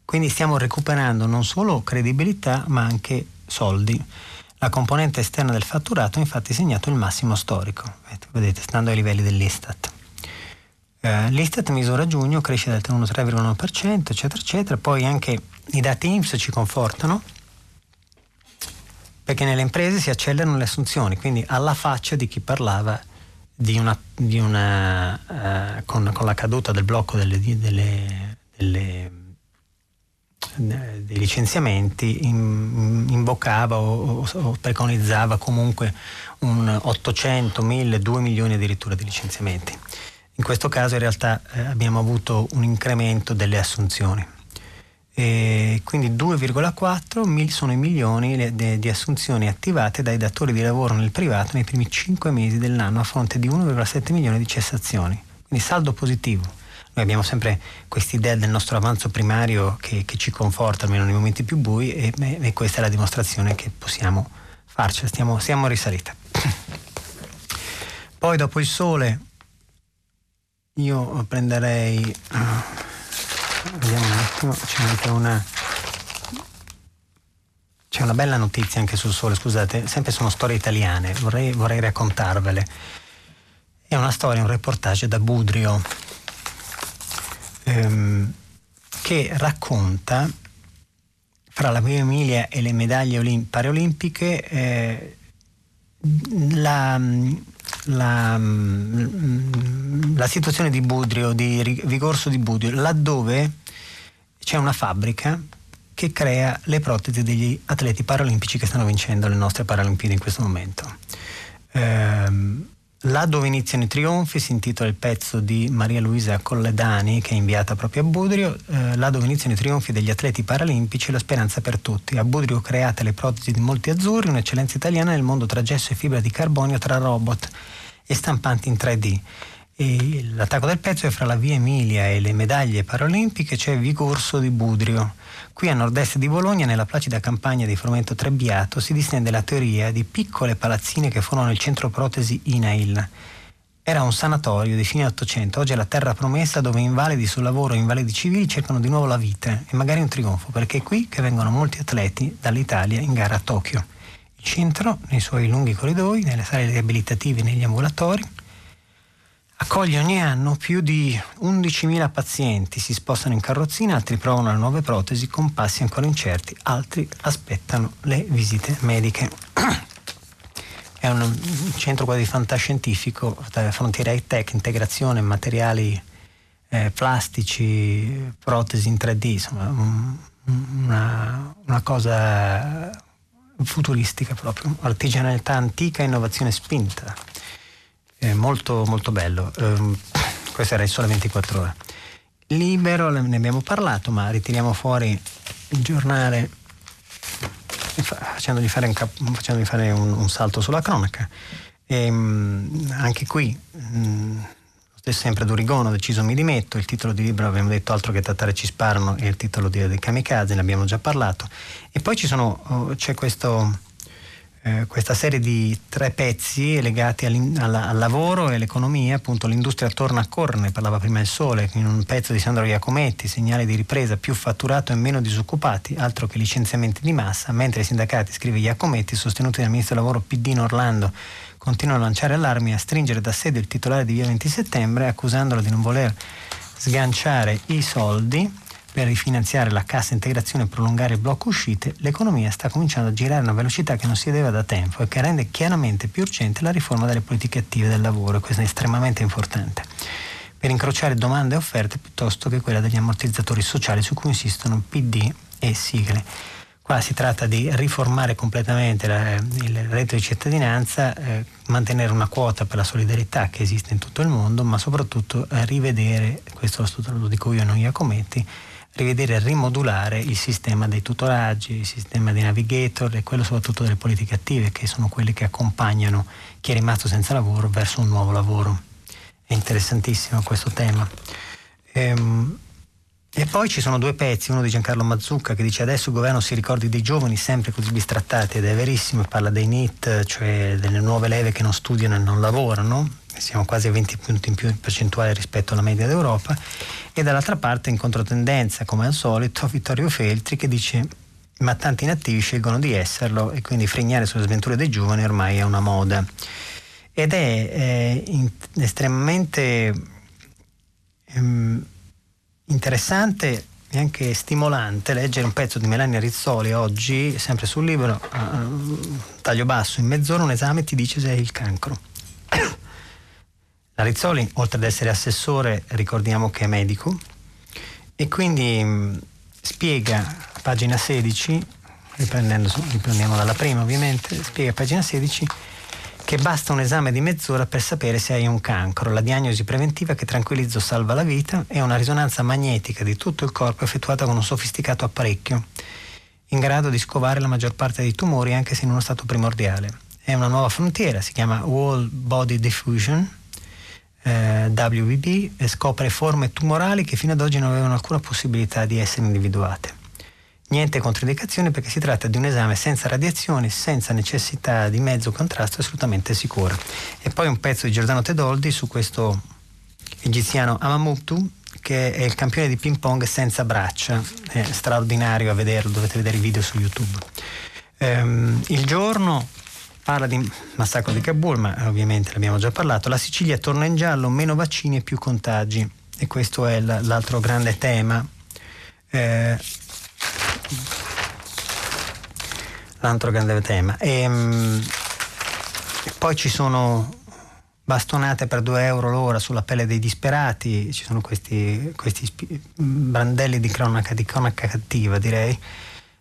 Quindi stiamo recuperando non solo credibilità ma anche soldi. La componente esterna del fatturato ha infatti segnato il massimo storico, vedete, stando ai livelli dell'Istat. Eh, L'Istat misura giugno, cresce del 3,1%, eccetera, eccetera. Poi anche i dati IMSS ci confortano perché nelle imprese si accelerano le assunzioni, quindi alla faccia di chi parlava di una, di una uh, con, con, la caduta del blocco delle, delle, delle, dei licenziamenti in, invocava o, o, o, preconizzava comunque un 800, 1000, 2 milioni addirittura di licenziamenti. In questo caso in realtà eh, abbiamo avuto un incremento delle assunzioni. E quindi 2,4 sono i milioni di assunzioni attivate dai datori di lavoro nel privato nei primi 5 mesi dell'anno a fronte di 1,7 milioni di cessazioni. Quindi saldo positivo. Noi abbiamo sempre quest'idea del nostro avanzo primario che, che ci conforta almeno nei momenti più bui e, e, questa è la dimostrazione che possiamo farcela, stiamo, siamo risalita. Poi dopo il sole io prenderei... Uh, vediamo un attimo, c'è anche una... C'è una bella notizia anche sul sole, scusate, sempre sono storie italiane, vorrei, vorrei raccontarvele. È una storia, un reportage da Budrio ehm, che racconta fra la Via Emilia e le medaglie olim- paraolimpiche eh, la, la, la, situazione di Budrio, di Vigorso di Budrio, laddove c'è una fabbrica che crea le protesi degli atleti paralimpici che stanno vincendo le nostre Paralimpiadi in questo momento. Ehm, Là dove iniziano i trionfi si intitola il pezzo di Maria Luisa Colledani che è inviata proprio a Budrio, eh, là dove iniziano i trionfi degli atleti paralimpici la speranza per tutti. A Budrio create le protesi di molti azzurri, un'eccellenza italiana nel mondo tra gesso e fibra di carbonio, tra robot e stampanti in 3D. E l'attacco del pezzo è fra la Via Emilia e le medaglie paralimpiche, c'è Vigorso di Budrio. Qui a nord-est di Bologna, nella placida campagna di Frumento Trebbiato, si distende la teoria di piccole palazzine che formano il centro protesi INAIL. Era un sanatorio di fine Ottocento, oggi è la terra promessa dove invalidi sul lavoro e invalidi civili cercano di nuovo la vita e magari un trionfo, perché è qui che vengono molti atleti dall'Italia in gara a Tokyo. Il centro, nei suoi lunghi corridoi, nelle sale riabilitative e negli ambulatori, Accoglie ogni anno più di 11.000 pazienti, si spostano in carrozzina, altri provano le nuove protesi con passi ancora incerti, altri aspettano le visite mediche. È un centro quasi fantascientifico, frontiera high tech, integrazione, materiali eh, plastici, protesi in 3D, insomma una, una cosa futuristica proprio, artigianalità antica, innovazione spinta eh, molto, molto bello. Um, questo era il sole 24 ore. Libero, ne abbiamo parlato, ma ritiriamo fuori il giornale facendogli fare un, facendogli fare un, un salto sulla cronaca. E, um, anche qui, um, sempre Durigono, deciso mi dimetto, il titolo di libro abbiamo detto altro che Tattare ci sparano e il titolo di, di Kamikaze, ne abbiamo già parlato. E poi sono, oh, c'è questo eh, questa serie di tre pezzi legati al, al lavoro e all'economia, appunto l'industria torna a correre, ne parlava prima il Sole, in un pezzo di Sandro Iacometti, segnale di ripresa, più fatturato e meno disoccupati, altro che licenziamenti di massa, mentre i sindacati, scrive Iacometti, sostenuti dal ministro del lavoro PD Orlando, continuano a lanciare allarmi e a stringere da sede il titolare di via 20 settembre, accusandolo di non voler sganciare i soldi per rifinanziare la cassa integrazione e prolungare il blocco uscite, l'economia sta cominciando a girare a una velocità che non si vedeva da tempo e che rende chiaramente più urgente la riforma delle politiche attive del lavoro, e questo è estremamente importante, per incrociare domande e offerte piuttosto che quella degli ammortizzatori sociali su cui insistono PD e sigle. Qua si tratta di riformare completamente la, il reddito di cittadinanza, eh, mantenere una quota per la solidarietà che esiste in tutto il mondo, ma soprattutto eh, rivedere, questo lo dico io non Iacometti, rivedere e rimodulare il sistema dei tutoraggi, il sistema dei navigator e quello soprattutto delle politiche attive che sono quelle che accompagnano chi è rimasto senza lavoro verso un nuovo lavoro. È interessantissimo questo tema. Ehm, e poi ci sono due pezzi, uno di Giancarlo Mazzucca che dice adesso il governo si ricordi dei giovani sempre così bistrattati ed è verissimo, parla dei NIT, cioè delle nuove leve che non studiano e non lavorano, siamo quasi a 20 punti in più in percentuale rispetto alla media d'Europa e dall'altra parte in controtendenza, come al solito, Vittorio Feltri che dice ma tanti inattivi scelgono di esserlo e quindi fregnare sulle sventure dei giovani ormai è una moda. Ed è eh, in, estremamente ehm, interessante e anche stimolante leggere un pezzo di Melania Rizzoli oggi, sempre sul libro, uh, taglio basso, in mezz'ora un esame ti dice se hai il cancro. La Rizzoli, oltre ad essere assessore, ricordiamo che è medico e quindi mm, spiega pagina 16, riprendiamo dalla prima ovviamente, spiega pagina 16 che basta un esame di mezz'ora per sapere se hai un cancro. La diagnosi preventiva che tranquillizza o salva la vita è una risonanza magnetica di tutto il corpo effettuata con un sofisticato apparecchio in grado di scovare la maggior parte dei tumori anche se in uno stato primordiale. È una nuova frontiera, si chiama Wall Body Diffusion, eh, WBB, scopre forme tumorali che fino ad oggi non avevano alcuna possibilità di essere individuate. Niente controindicazioni perché si tratta di un esame senza radiazioni, senza necessità di mezzo contrasto, assolutamente sicuro. E poi un pezzo di Giordano Tedoldi su questo egiziano Amamuktu che è il campione di ping pong senza braccia, è straordinario a vederlo, dovete vedere i video su YouTube. Ehm, il giorno parla di massacro di Kabul, ma ovviamente l'abbiamo già parlato, la Sicilia torna in giallo, meno vaccini e più contagi e questo è l'altro grande tema. Eh, l'altro grande tema. E, ehm, poi ci sono bastonate per 2 euro l'ora sulla pelle dei disperati, ci sono questi, questi brandelli di cronaca, di cronaca cattiva direi.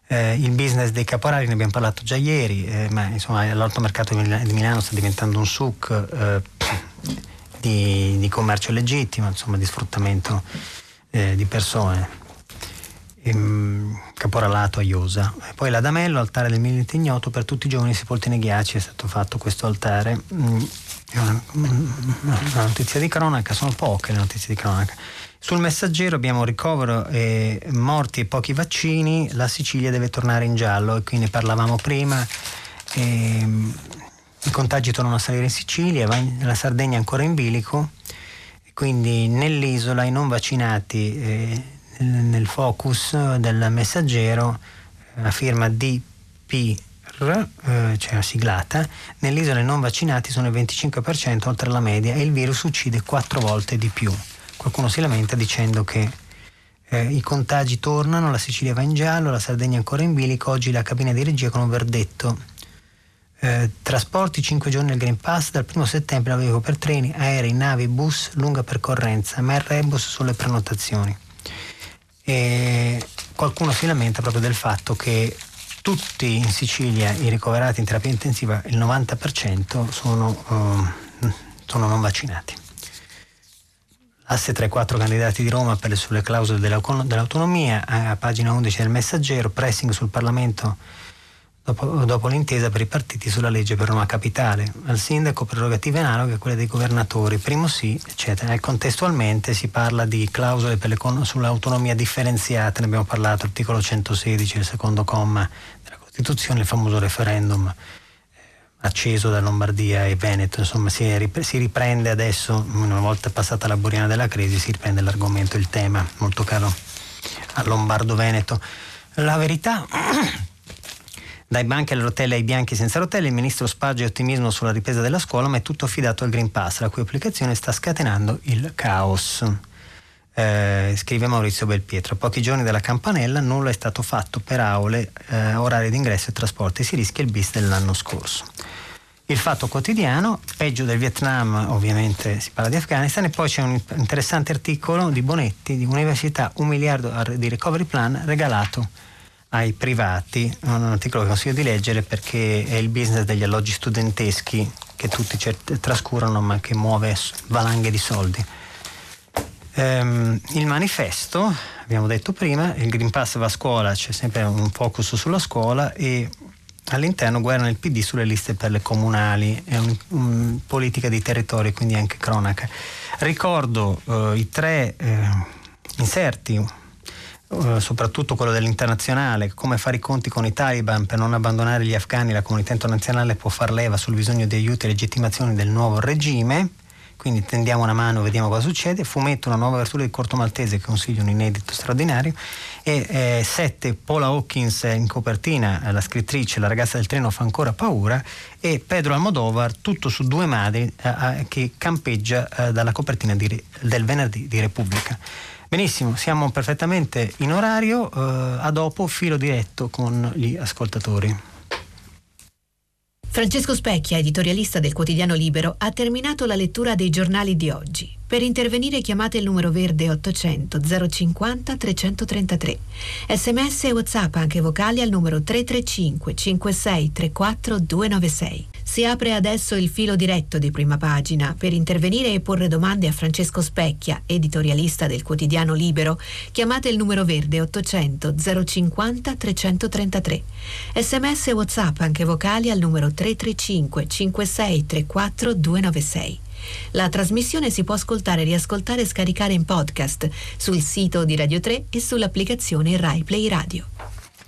Eh, il business dei caporali ne abbiamo parlato già ieri, eh, ma insomma l'alto mercato di Milano sta diventando un suc eh, di, di, commercio legittimo, insomma di sfruttamento eh, di persone. Ehm, caporalato a Iosa. E poi l'Adamello, altare del milite ignoto per tutti i giovani sepolti nei ghiacci, è stato fatto questo altare. Mm, è una, una notizia di cronaca, sono poche le notizie di cronaca. Sul messaggero abbiamo ricovero e morti e pochi vaccini, la Sicilia deve tornare in giallo e qui ne parlavamo prima. E, I contagi tornano a salire in Sicilia, la Sardegna ancora in bilico, quindi nell'isola i non vaccinati eh, nel focus del messaggero a firma DP eh, cioè siglata, nelle isole non vaccinati sono il 25% oltre la media e il virus uccide quattro volte di più. Qualcuno si lamenta dicendo che eh, i contagi tornano, la Sicilia va in giallo, la Sardegna ancora in bilico, oggi la cabina di regia con un verdetto. Eh, trasporti 5 giorni al Green Pass, dal 1 settembre avevo per treni, aerei, navi, bus, lunga percorrenza, ma il rebus sulle prenotazioni. E qualcuno si lamenta proprio del fatto che tutti in Sicilia i ricoverati in terapia intensiva, il 90% sono, uh, sono non vaccinati. Asse tra i quattro candidati di Roma per le, sulle clausole dell'autonomia, a pagina 11 del Messaggero, pressing sul Parlamento dopo, dopo, l'intesa per i partiti sulla legge per Roma Capitale. Al sindaco prerogative analoghe a quelle dei governatori, primo sì, eccetera. E contestualmente si parla di clausole le, sull'autonomia differenziata, ne abbiamo parlato, articolo 116, il secondo comma della Costituzione, il famoso referendum eh, acceso da Lombardia e Veneto, insomma si, si, riprende adesso, una volta passata la buriana della crisi, si riprende l'argomento, il tema, molto caro a Lombardo-Veneto. La verità dai banchi alle rotelle ai bianchi senza rotelle, il ministro spaggia ottimismo sulla ripresa della scuola, ma è tutto affidato al Green Pass, la cui applicazione sta scatenando il caos. Eh, scrive Maurizio Belpietro. A pochi giorni dalla campanella nulla è stato fatto per aule, eh, orari di ingresso e trasporti. Si rischia il bis dell'anno scorso. Il fatto quotidiano, peggio del Vietnam, ovviamente si parla di Afghanistan, e poi c'è un interessante articolo di Bonetti di Università, un miliardo di recovery plan regalato ai privati, un articolo che consiglio di leggere perché è il business degli alloggi studenteschi che tutti trascurano ma che muove valanghe di soldi. Ehm, il manifesto, abbiamo detto prima, il Green Pass va a scuola, c'è sempre un focus sulla scuola e all'interno guerra il PD sulle liste per le comunali, è una un politica di territorio, quindi anche cronaca. Ricordo eh, i tre eh, inserti eh, soprattutto quello dell'internazionale, come fare i conti con i taliban per non abbandonare gli afghani, la comunità internazionale può far leva sul bisogno di aiuti e legittimazione del nuovo regime, quindi tendiamo una mano vediamo cosa succede, fumetto una nuova versione di Corto Maltese che consiglio un inedito straordinario e eh, sette Paula Hawkins in copertina, la scrittrice La ragazza del treno fa ancora paura e Pedro Almodovar tutto su due madri eh, eh che campeggia eh, dalla copertina di, del venerdì di Repubblica. Benissimo, siamo perfettamente in orario, eh, a dopo filo diretto con gli ascoltatori. Francesco Specchia, editorialista del quotidiano Libero, ha terminato la lettura dei giornali di oggi. Per intervenire chiamate il numero verde 800 050 333. Sms e WhatsApp anche vocali al numero 335 56 34 296. Si apre adesso il filo diretto di prima pagina. Per intervenire e porre domande a Francesco Specchia, editorialista del quotidiano Libero, chiamate il numero verde 800 050 333. Sms e WhatsApp anche vocali al numero 335 56 34 296. La trasmissione si può ascoltare, riascoltare e scaricare in podcast sul sito di Radio 3 e sull'applicazione Rai Play Radio.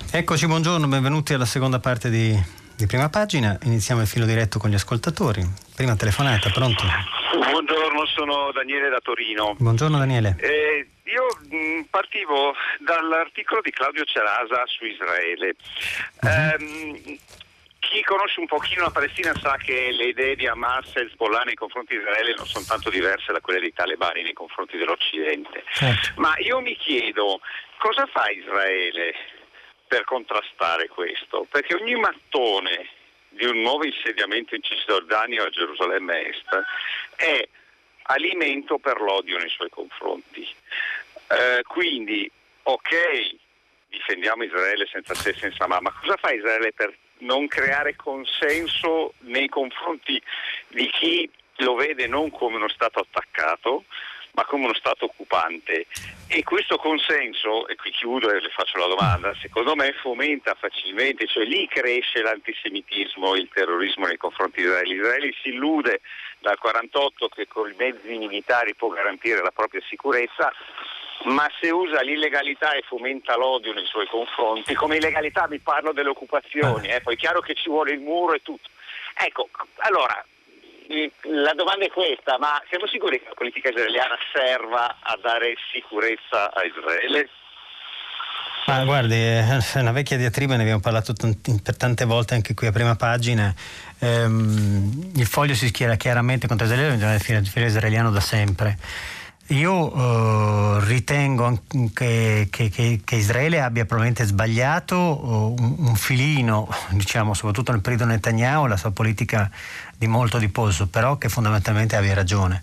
Eccoci, buongiorno, benvenuti alla seconda parte di, di prima pagina. Iniziamo il filo diretto con gli ascoltatori. Prima telefonata, pronto? Buongiorno, sono Daniele da Torino. Buongiorno Daniele. Eh, io mh, partivo dall'articolo di Claudio Cerasa su Israele. Uh-huh. Eh, chi conosce un pochino la Palestina sa che le idee di Hamas e Hezbollah nei confronti di Israele non sono tanto diverse da quelle dei talebani nei confronti dell'Occidente. Certo. Ma io mi chiedo cosa fa Israele per contrastare questo? Perché ogni mattone di un nuovo insediamento in Cisgiordania o a Gerusalemme Est è alimento per l'odio nei suoi confronti. Eh, quindi, ok, difendiamo Israele senza se e senza ma, ma cosa fa Israele per non creare consenso nei confronti di chi lo vede non come uno Stato attaccato, ma come uno Stato occupante. E questo consenso, e qui chiudo e le faccio la domanda, secondo me fomenta facilmente, cioè lì cresce l'antisemitismo, il terrorismo nei confronti di Israele. Israele si illude dal 48 che con i mezzi militari può garantire la propria sicurezza, ma se usa l'illegalità e fomenta l'odio nei suoi confronti, come illegalità mi parlo delle occupazioni, eh, poi è chiaro che ci vuole il muro e tutto. Ecco, allora, la domanda è questa, ma siamo sicuri che la politica israeliana serva a dare sicurezza a Israele? Ah, guardi, è una vecchia diatriba, ne abbiamo parlato t- per tante volte anche qui a prima pagina. Ehm, il foglio si schiera chiaramente contro Israele, definire il filo israeliano da sempre. Io uh, ritengo che, che, che, che, Israele abbia probabilmente sbagliato uh, un, un, filino, diciamo, soprattutto nel periodo Netanyahu, la sua politica di molto di polso, però che fondamentalmente abbia ragione.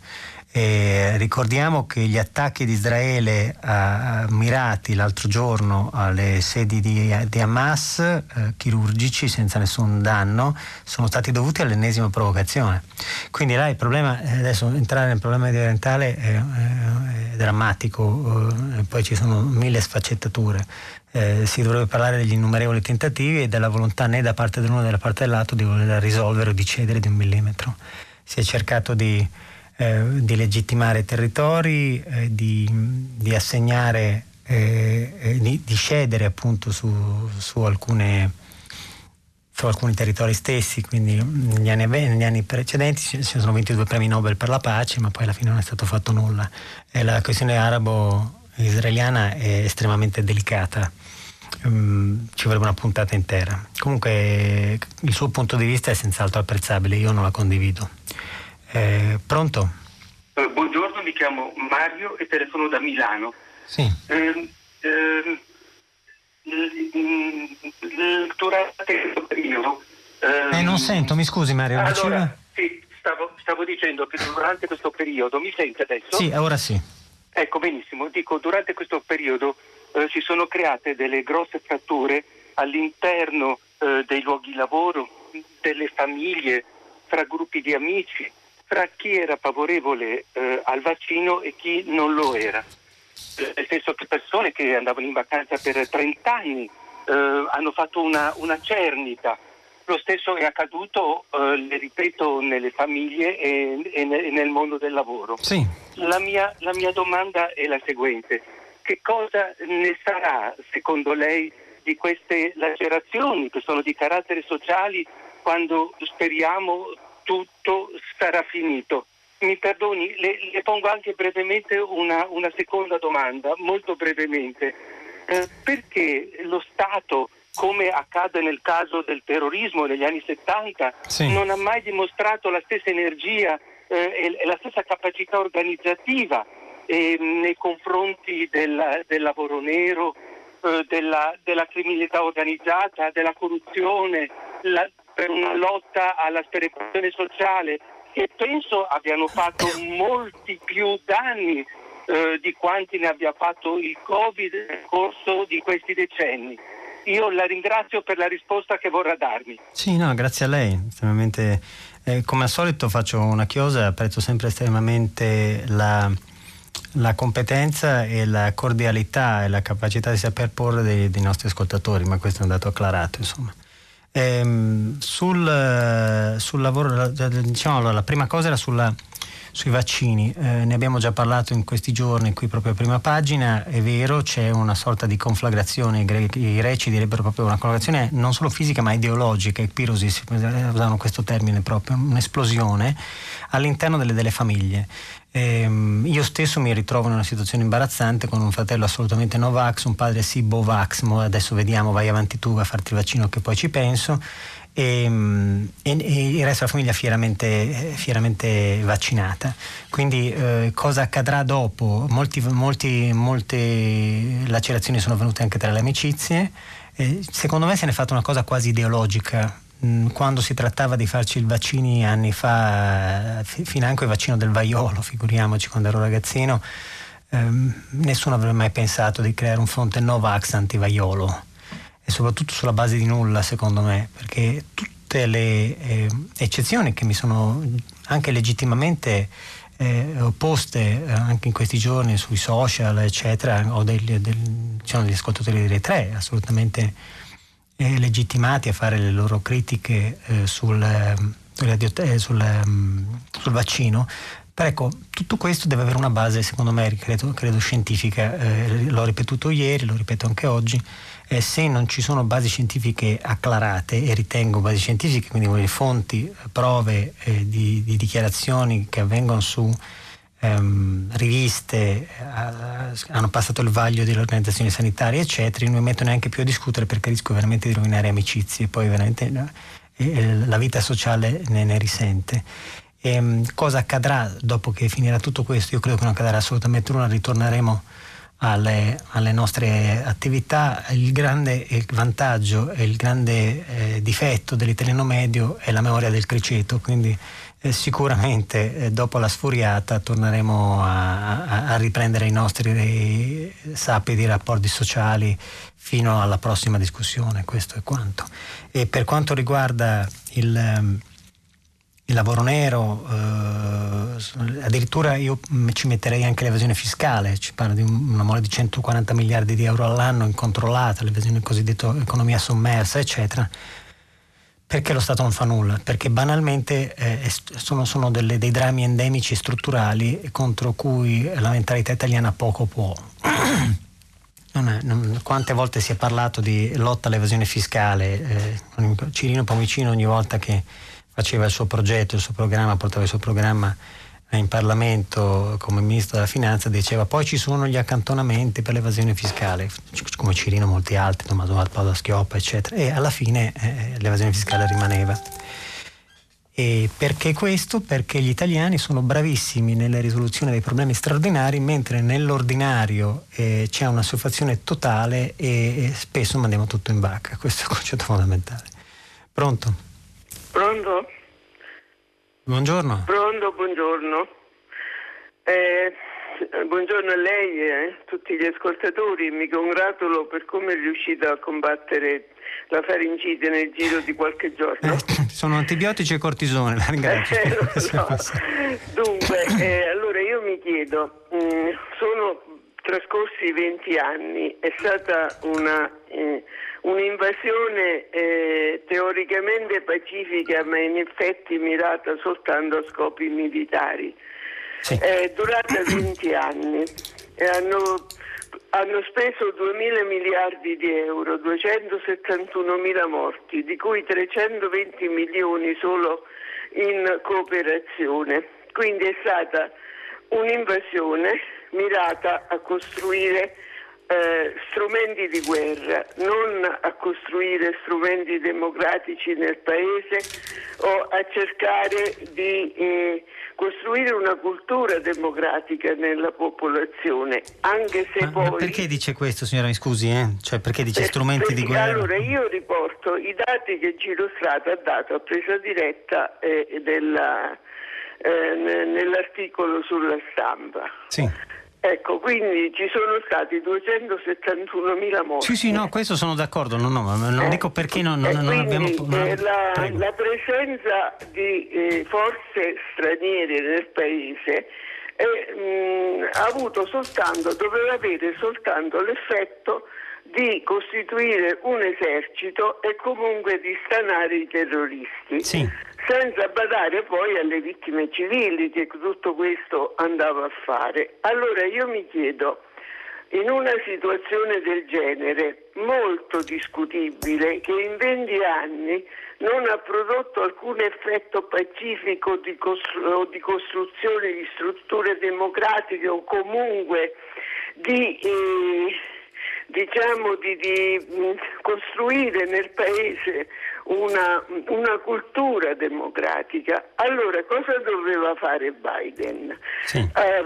E ricordiamo che gli attacchi di Israele uh, mirati l'altro giorno alle sedi di, di Hamas, uh, chirurgici senza nessun danno, sono stati dovuti all'ennesima provocazione. Quindi là il problema, eh, adesso entrare nel problema orientale è, è, è drammatico, uh, poi ci sono mille sfaccettature. Eh, si dovrebbe parlare degli innumerevoli tentativi e della volontà né da parte dell'uno né da parte dell'altro di voler risolvere o di cedere di un millimetro. Si è cercato di eh, di legittimare territori, eh, di, di, assegnare, eh, eh, di, di, cedere appunto su, su, alcune, su, alcuni territori stessi, quindi negli anni, negli anni precedenti ci sono 22 premi Nobel per la pace, ma poi alla fine non è stato fatto nulla. E la questione arabo-israeliana è estremamente delicata. Um, ci vorrebbe una puntata intera. Comunque il suo punto di vista è senz'altro apprezzabile, io non la condivido. Eh, pronto? Eh, buongiorno, mi chiamo Mario e telefono da Milano. Sì. Eh, durante questo periodo... eh, non sento, mi scusi Mario. Allora, sì, stavo, stavo, dicendo che durante questo periodo, mi sente adesso? Sì, ora sì. Ecco, benissimo. Dico, durante questo periodo eh, si sono create delle grosse fratture all'interno eh, dei luoghi di lavoro, delle famiglie, tra gruppi di amici tra chi era favorevole eh, al vaccino e chi non lo era. Nel senso che persone che andavano in vacanza per 30 anni eh, hanno fatto una, una, cernita. Lo stesso è accaduto, eh, le ripeto, nelle famiglie e, e, nel mondo del lavoro. Sì. La, mia, la mia domanda è la seguente. Che cosa ne sarà, secondo lei, di queste lacerazioni che sono di carattere sociale quando speriamo tutto sarà finito. Mi perdoni, le, le pongo anche brevemente una, una, seconda domanda, molto brevemente. Eh, perché lo Stato, come accade nel caso del terrorismo negli anni 70, sì. non ha mai dimostrato la stessa energia eh, e la stessa capacità organizzativa eh, nei confronti del, del lavoro nero, eh, della, della, criminalità organizzata, della corruzione, la, per una lotta alla sperequazione sociale, che penso abbiano fatto molti più danni eh, di quanti ne abbia fatto il Covid nel corso di questi decenni. Io la ringrazio per la risposta che vorrà darmi. Sì, no, grazie a lei. Estremamente, eh, come al solito faccio una chiosa, apprezzo sempre estremamente la, la, competenza e la cordialità e la capacità di saper porre dei, dei nostri ascoltatori, ma questo è un dato acclarato, insomma. Ehm, sul, sul, lavoro, diciamo, la prima cosa era sulla sui vaccini. Eh, ne abbiamo già parlato in questi giorni qui proprio a prima pagina, è vero, c'è una sorta di conflagrazione, i, gre- i greci direbbero proprio una conflagrazione non solo fisica ma ideologica, i pirosi usano questo termine proprio, un'esplosione all'interno delle, delle famiglie. Eh, io stesso mi ritrovo in una situazione imbarazzante con un fratello assolutamente Novax, un padre sì Bovax, adesso vediamo, vai avanti tu a farti il vaccino che poi ci penso e, e, e il resto della famiglia fieramente, fieramente vaccinata. Quindi eh, cosa accadrà dopo? Molti, molti, molte lacerazioni sono venute anche tra le amicizie. Eh, secondo me se ne è fatta una cosa quasi ideologica. Mm, quando si trattava di farci i vaccini anni fa, fino anche il vaccino del vaiolo, figuriamoci quando ero ragazzino, ehm, nessuno avrebbe mai pensato di creare un fronte Novax anti-vaiolo e soprattutto sulla base di nulla secondo me, perché tutte le eh, eccezioni che mi sono anche legittimamente eh, opposte eh, anche in questi giorni sui social eccetera, o degli, del, diciamo, degli ascoltatori delle tre assolutamente eh, legittimati a fare le loro critiche eh, sul, eh, sul, um, sul vaccino, però ecco, tutto questo deve avere una base, secondo me, credo, credo scientifica, eh, l'ho ripetuto ieri, lo ripeto anche oggi, eh, se non ci sono basi scientifiche acclarate, e ritengo basi scientifiche, quindi fonti, prove eh, di, di, dichiarazioni che avvengono su ehm, riviste, eh, hanno passato il vaglio delle organizzazioni sanitarie, eccetera, non mi metto neanche più a discutere perché rischio veramente di rovinare amicizie, poi veramente eh, la vita sociale ne, ne risente. E, ehm, cosa accadrà dopo che finirà tutto questo? Io credo che non accadrà assolutamente nulla, ritorneremo alle, alle, nostre attività. Il grande il vantaggio e il grande eh, difetto dell'italiano medio è la memoria del criceto, quindi eh, sicuramente eh, dopo la sfuriata torneremo a, a, a riprendere i nostri eh, sapidi rapporti sociali fino alla prossima discussione, questo è quanto. E per quanto riguarda il ehm, il lavoro nero, eh, addirittura io ci metterei anche l'evasione fiscale, ci parla di una mole di 140 miliardi di euro all'anno incontrollata, l'evasione cosiddetta economia sommersa, eccetera. Perché lo Stato non fa nulla? Perché banalmente eh, sono, sono delle, dei drammi endemici strutturali contro cui la mentalità italiana poco può. Non è, non, quante volte si è parlato di lotta all'evasione fiscale? Eh, Cirino Pomicino ogni volta che faceva il suo progetto, il suo programma, portava il suo programma in Parlamento come ministro della Finanza, diceva poi ci sono gli accantonamenti per l'evasione fiscale, come Cirino e molti altri, Tommaso Paolo Schioppa, eccetera, e alla fine eh, l'evasione fiscale rimaneva. E perché questo? Perché gli italiani sono bravissimi nella risoluzione dei problemi straordinari, mentre nell'ordinario eh, c'è una soffazione totale e, e spesso mandiamo tutto in vacca. Questo è il concetto fondamentale. Pronto? Pronto? Buongiorno. Pronto, buongiorno. Eh, buongiorno a lei e a tutti gli ascoltatori. Mi congratulo per come è riuscito a combattere la faringite nel giro di qualche giorno. Eh, sono antibiotici e cortisone. Eh, so. Dunque, eh, allora io mi chiedo, mh, mm, sono trascorsi 20 anni, è stata una eh, un'invasione eh, teoricamente pacifica ma in effetti mirata soltanto a scopi militari. Sì. È durata 20 anni e hanno, hanno speso 2 mila miliardi di euro, 271 mila morti, di cui 320 milioni solo in cooperazione. Quindi è stata un'invasione mirata a costruire eh, strumenti di guerra, non a costruire strumenti democratici nel paese o a cercare di eh, costruire una cultura democratica nella popolazione, anche se ma, poi... Ma perché dice questo, signora, mi scusi? Eh? Cioè, perché dice per, strumenti perché, di guerra? Allora, io riporto i dati che Giro Strata ha dato a presa diretta eh, della eh, nell'articolo sulla stampa. Sì. Ecco, quindi ci sono stati 271.000 morti. Sì, sì, no, questo sono d'accordo, no, no, ma non Eh, dico perché non, non, non abbiamo... non- eh, la, la presenza di eh, forze straniere nel paese eh, mh, ha avuto soltanto, doveva avere soltanto l'effetto di costituire un esercito e comunque di stanare i terroristi Sì. senza badare poi alle vittime civili che tutto questo andava a fare. Allora io mi chiedo, in una situazione del genere, molto discutibile, che in 20 anni non ha prodotto alcun effetto pacifico di costru- o di costruzione di strutture democratiche o comunque di... eh, diciamo di, di, mh, costruire nel paese una, una cultura democratica. Allora cosa doveva fare Biden? Sì. Eh,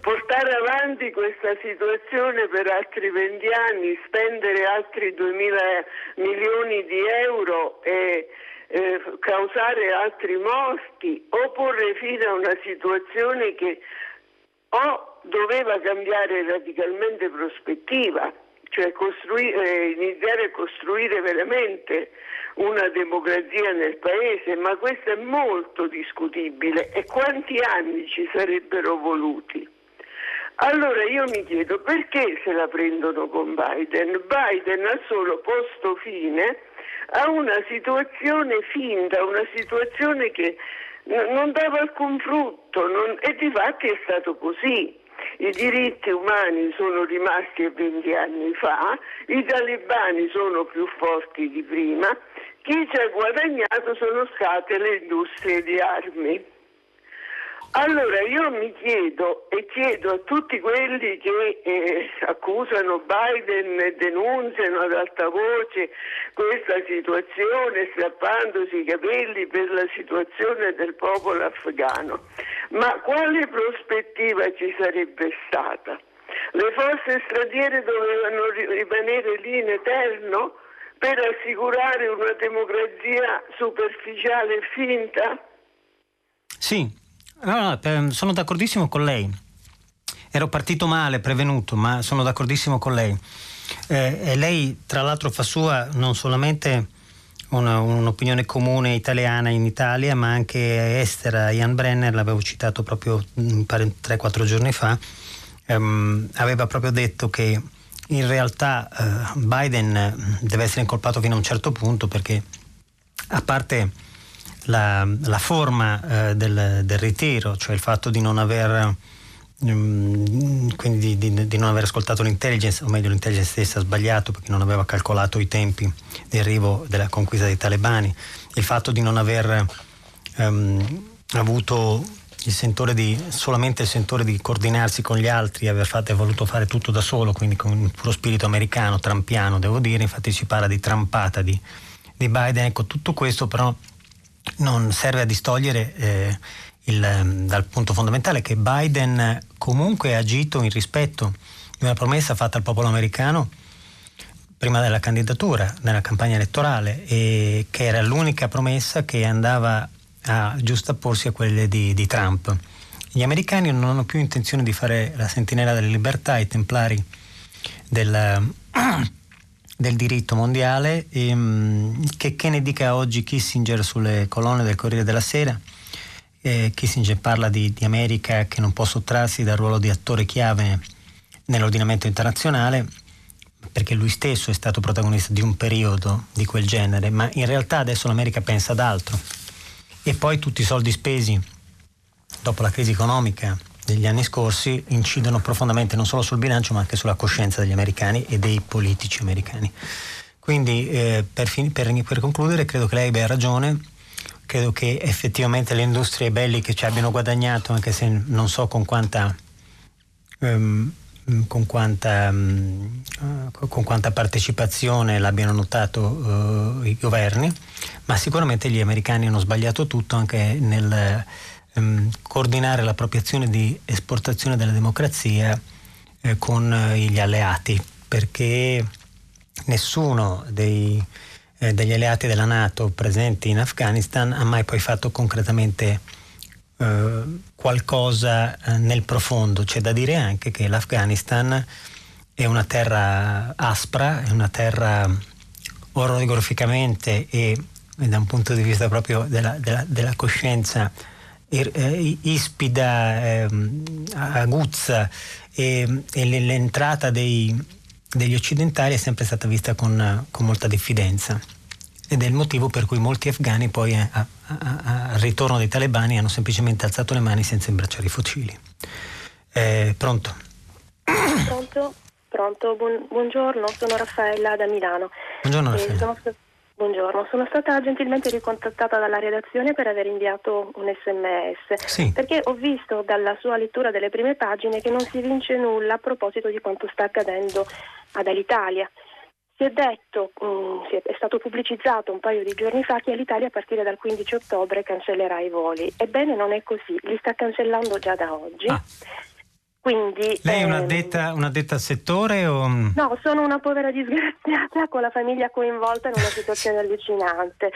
portare avanti questa situazione per altri 20 anni, spendere altri 2 mila milioni di euro e eh, causare altri morti o porre fine a una situazione che o doveva cambiare radicalmente prospettiva, cioè costruire, iniziare a costruire veramente una democrazia nel paese, ma questo è molto discutibile e quanti anni ci sarebbero voluti? Allora io mi chiedo perché se la prendono con Biden? Biden ha solo posto fine a una situazione finta, una situazione che non dava alcun frutto non- e di fatti è stato così. I diritti umani sono rimasti 20 anni fa, i talibani sono più forti di prima, chi ci ha guadagnato sono state le industrie di armi. Allora io mi chiedo e chiedo a tutti quelli che eh, accusano Biden e denunziano ad alta voce questa situazione strappandosi i capelli per la situazione del popolo afghano, ma quale prospettiva ci sarebbe stata? Le forze straniere dovevano ri- rimanere lì in eterno per assicurare una democrazia superficiale e finta? Sì, no, no, sono d'accordissimo con lei. Ero partito male, prevenuto, ma sono d'accordissimo con lei. Eh, e lei, tra l'altro, fa sua non solamente una- un'opinione comune italiana in Italia, ma anche estera. Ian Brenner, l'avevo citato proprio mm, pare 3-4 giorni fa, ehm, aveva proprio detto che in realtà eh, Biden eh, deve essere incolpato fino a un certo punto perché a parte la, la forma eh, del, del ritiro, cioè il fatto di non aver mm, quindi di, di- di non aver ascoltato l'intelligence, o meglio l'intelligence stessa ha sbagliato perché non aveva calcolato i tempi di arrivo della conquista dei talebani, il fatto di non aver ehm, avuto il sentore di, solamente il sentore di coordinarsi con gli altri, aver fatto voluto fare tutto da solo, quindi con un puro spirito americano, trampiano devo dire, infatti si parla di trampata di, di Biden, ecco tutto questo però non serve a distogliere eh, il, ehm, dal punto fondamentale che Biden comunque ha agito in rispetto di una promessa fatta al popolo americano prima della candidatura, nella campagna elettorale, che era l'unica promessa che andava a giustapporsi a quelle di, di Trump. Gli americani non hanno più intenzione di fare la sentinella delle libertà, i templari del, del diritto mondiale, e, mm, che, che ne dica oggi Kissinger sulle colonne del Corriere della Sera. Eh, Kissinger parla di, di America che non può sottrarsi dal ruolo di attore chiave nell'ordinamento internazionale perché lui stesso è stato protagonista di un periodo di quel genere, ma in realtà adesso l'America pensa ad altro. E poi tutti i soldi spesi dopo la crisi economica degli anni scorsi incidono profondamente non solo sul bilancio ma anche sulla coscienza degli americani e dei politici americani. Quindi eh, per, fin- per- per concludere credo che lei abbia ragione, credo che effettivamente le industrie belliche ci abbiano guadagnato anche se non so con quanta ehm, con quanta, mm, eh, con quanta partecipazione l'abbiano notato eh, i governi, ma sicuramente gli americani hanno sbagliato tutto anche nel ehm, coordinare azione di esportazione della democrazia eh, con eh, gli alleati, perché nessuno dei, eh, degli alleati della Nato presenti in Afghanistan ha mai poi fatto concretamente eh, qualcosa eh, nel profondo. C'è da dire anche che l'Afghanistan è una terra aspra, è una terra orograficamente e, e da un punto di vista proprio della, della, della coscienza ispida, eh, aguzza e, e l'entrata dei, degli occidentali è sempre stata vista con, con, molta diffidenza ed è il motivo per cui molti afghani poi al ritorno dei talebani hanno semplicemente alzato le mani senza imbracciare i fucili. Eh, pronto? Pronto? Pronto, Buon, buongiorno, sono Raffaella da Milano. Buongiorno Raffaella. Sono, buongiorno, sono stata gentilmente ricontattata dalla redazione per aver inviato un sms, sì. perché ho visto dalla sua lettura delle prime pagine che non si vince nulla a proposito di quanto sta accadendo ad Alitalia. Si è detto, mh, mm, è stato pubblicizzato un paio di giorni fa che l'Italia a partire dal 15 ottobre cancellerà i voli. Ebbene non è così, li sta cancellando già da oggi. Ah. Quindi, Lei è un'addetta, ehm, un'addetta al settore o... No, sono una povera disgraziata con la famiglia coinvolta in una situazione allucinante.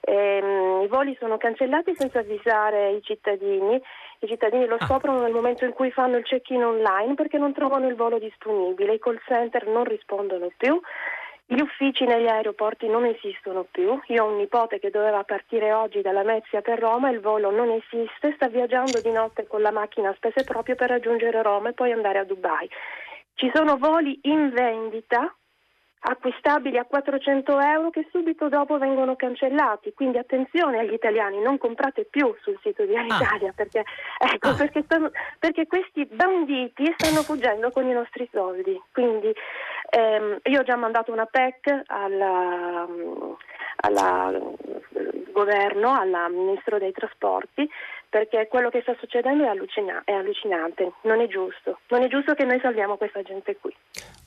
Ehm, I voli sono cancellati senza avvisare i cittadini. I cittadini lo ah. scoprono nel momento in cui fanno il check-in online perché non trovano il volo disponibile, i call center non rispondono più gli uffici negli aeroporti non esistono più. Io ho un nipote che doveva partire oggi dalla Mezia per Roma, il volo non esiste, sta viaggiando di notte con la macchina a spese proprio per raggiungere Roma e poi andare a Dubai. Ci sono voli in vendita acquistabili a 400 euro che subito dopo vengono cancellati. Quindi attenzione agli italiani, non comprate più sul sito di Alitalia ah. perché, ecco, ah. perché, stanno, perché, questi banditi stanno fuggendo con i nostri soldi. Quindi ehm, io ho già mandato una PEC alla, al governo, al ministro dei trasporti perché quello che sta succedendo è, allucina- è, allucinante, non è giusto, non è giusto che noi salviamo questa gente qui,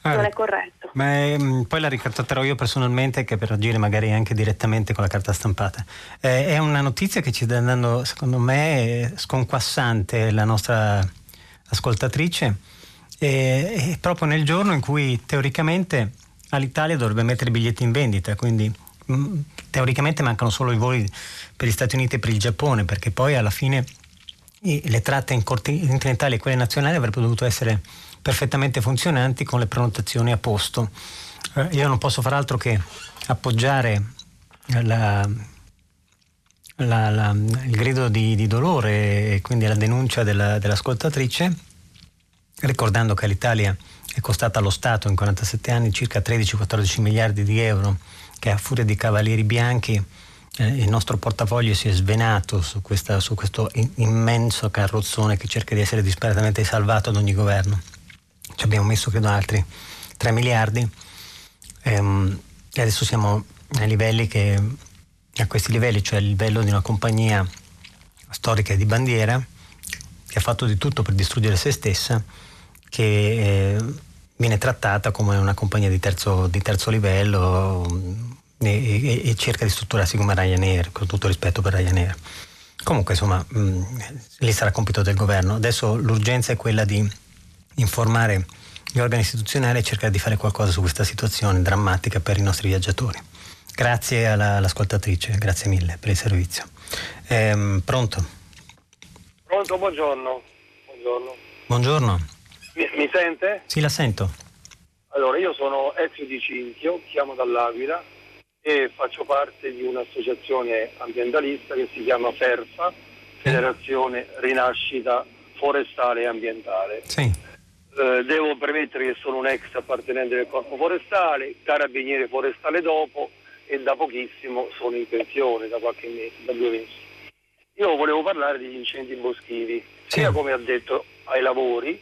ah, non è corretto. Ma ehm, poi la ricatterò io personalmente che per agire magari anche direttamente con la carta stampata. Eh, è una notizia che ci sta andando, secondo me, sconquassante la nostra ascoltatrice, e, e proprio nel giorno in cui teoricamente all'Italia dovrebbe mettere i biglietti in vendita, quindi mm, teoricamente mancano solo i voli per gli Stati Uniti e per il Giappone, perché poi alla fine le tratte intercontinentali e quelle nazionali avrebbero dovuto essere perfettamente funzionanti con le prenotazioni a posto. Eh, io non posso far altro che appoggiare la, la, la, il grido di, di, dolore e quindi la denuncia della, dell'ascoltatrice, ricordando che l'Italia è costata allo Stato in 47 anni circa 13-14 miliardi di euro, che a furia di cavalieri bianchi eh, il nostro portafoglio si è svenato su, questa, su questo immenso carrozzone che cerca di essere disperatamente salvato ad ogni governo. Ci abbiamo messo credo altri 3 miliardi ehm, e adesso siamo che, a questi livelli, cioè il livello di una compagnia storica di bandiera che ha fatto di tutto per distruggere se stessa, che eh, viene trattata come una compagnia di terzo, di terzo livello e, e, e, cerca di strutturarsi come Ryanair, con tutto rispetto per Ryanair. Comunque, insomma, mh, lì sarà compito del governo. Adesso l'urgenza è quella di informare gli organi istituzionali e cercare di fare qualcosa su questa situazione drammatica per i nostri viaggiatori. Grazie alla, all'ascoltatrice, grazie mille per il servizio. Ehm, pronto? Pronto, buongiorno. Buongiorno. Buongiorno. Mi, mi sente? Sì, la sento. Allora, io sono Ezio Di Cinzio, chiamo dall'Aquila e faccio parte di un'associazione ambientalista che si chiama FERFA, Federazione Rinascita Forestale e Ambientale. Sì. Eh, devo premettere che sono un ex appartenente del corpo forestale, carabiniere forestale dopo e da pochissimo sono in pensione, da qualche mese, da due mesi. Io volevo parlare degli incendi boschivi, sì. sia come ha detto ai lavori,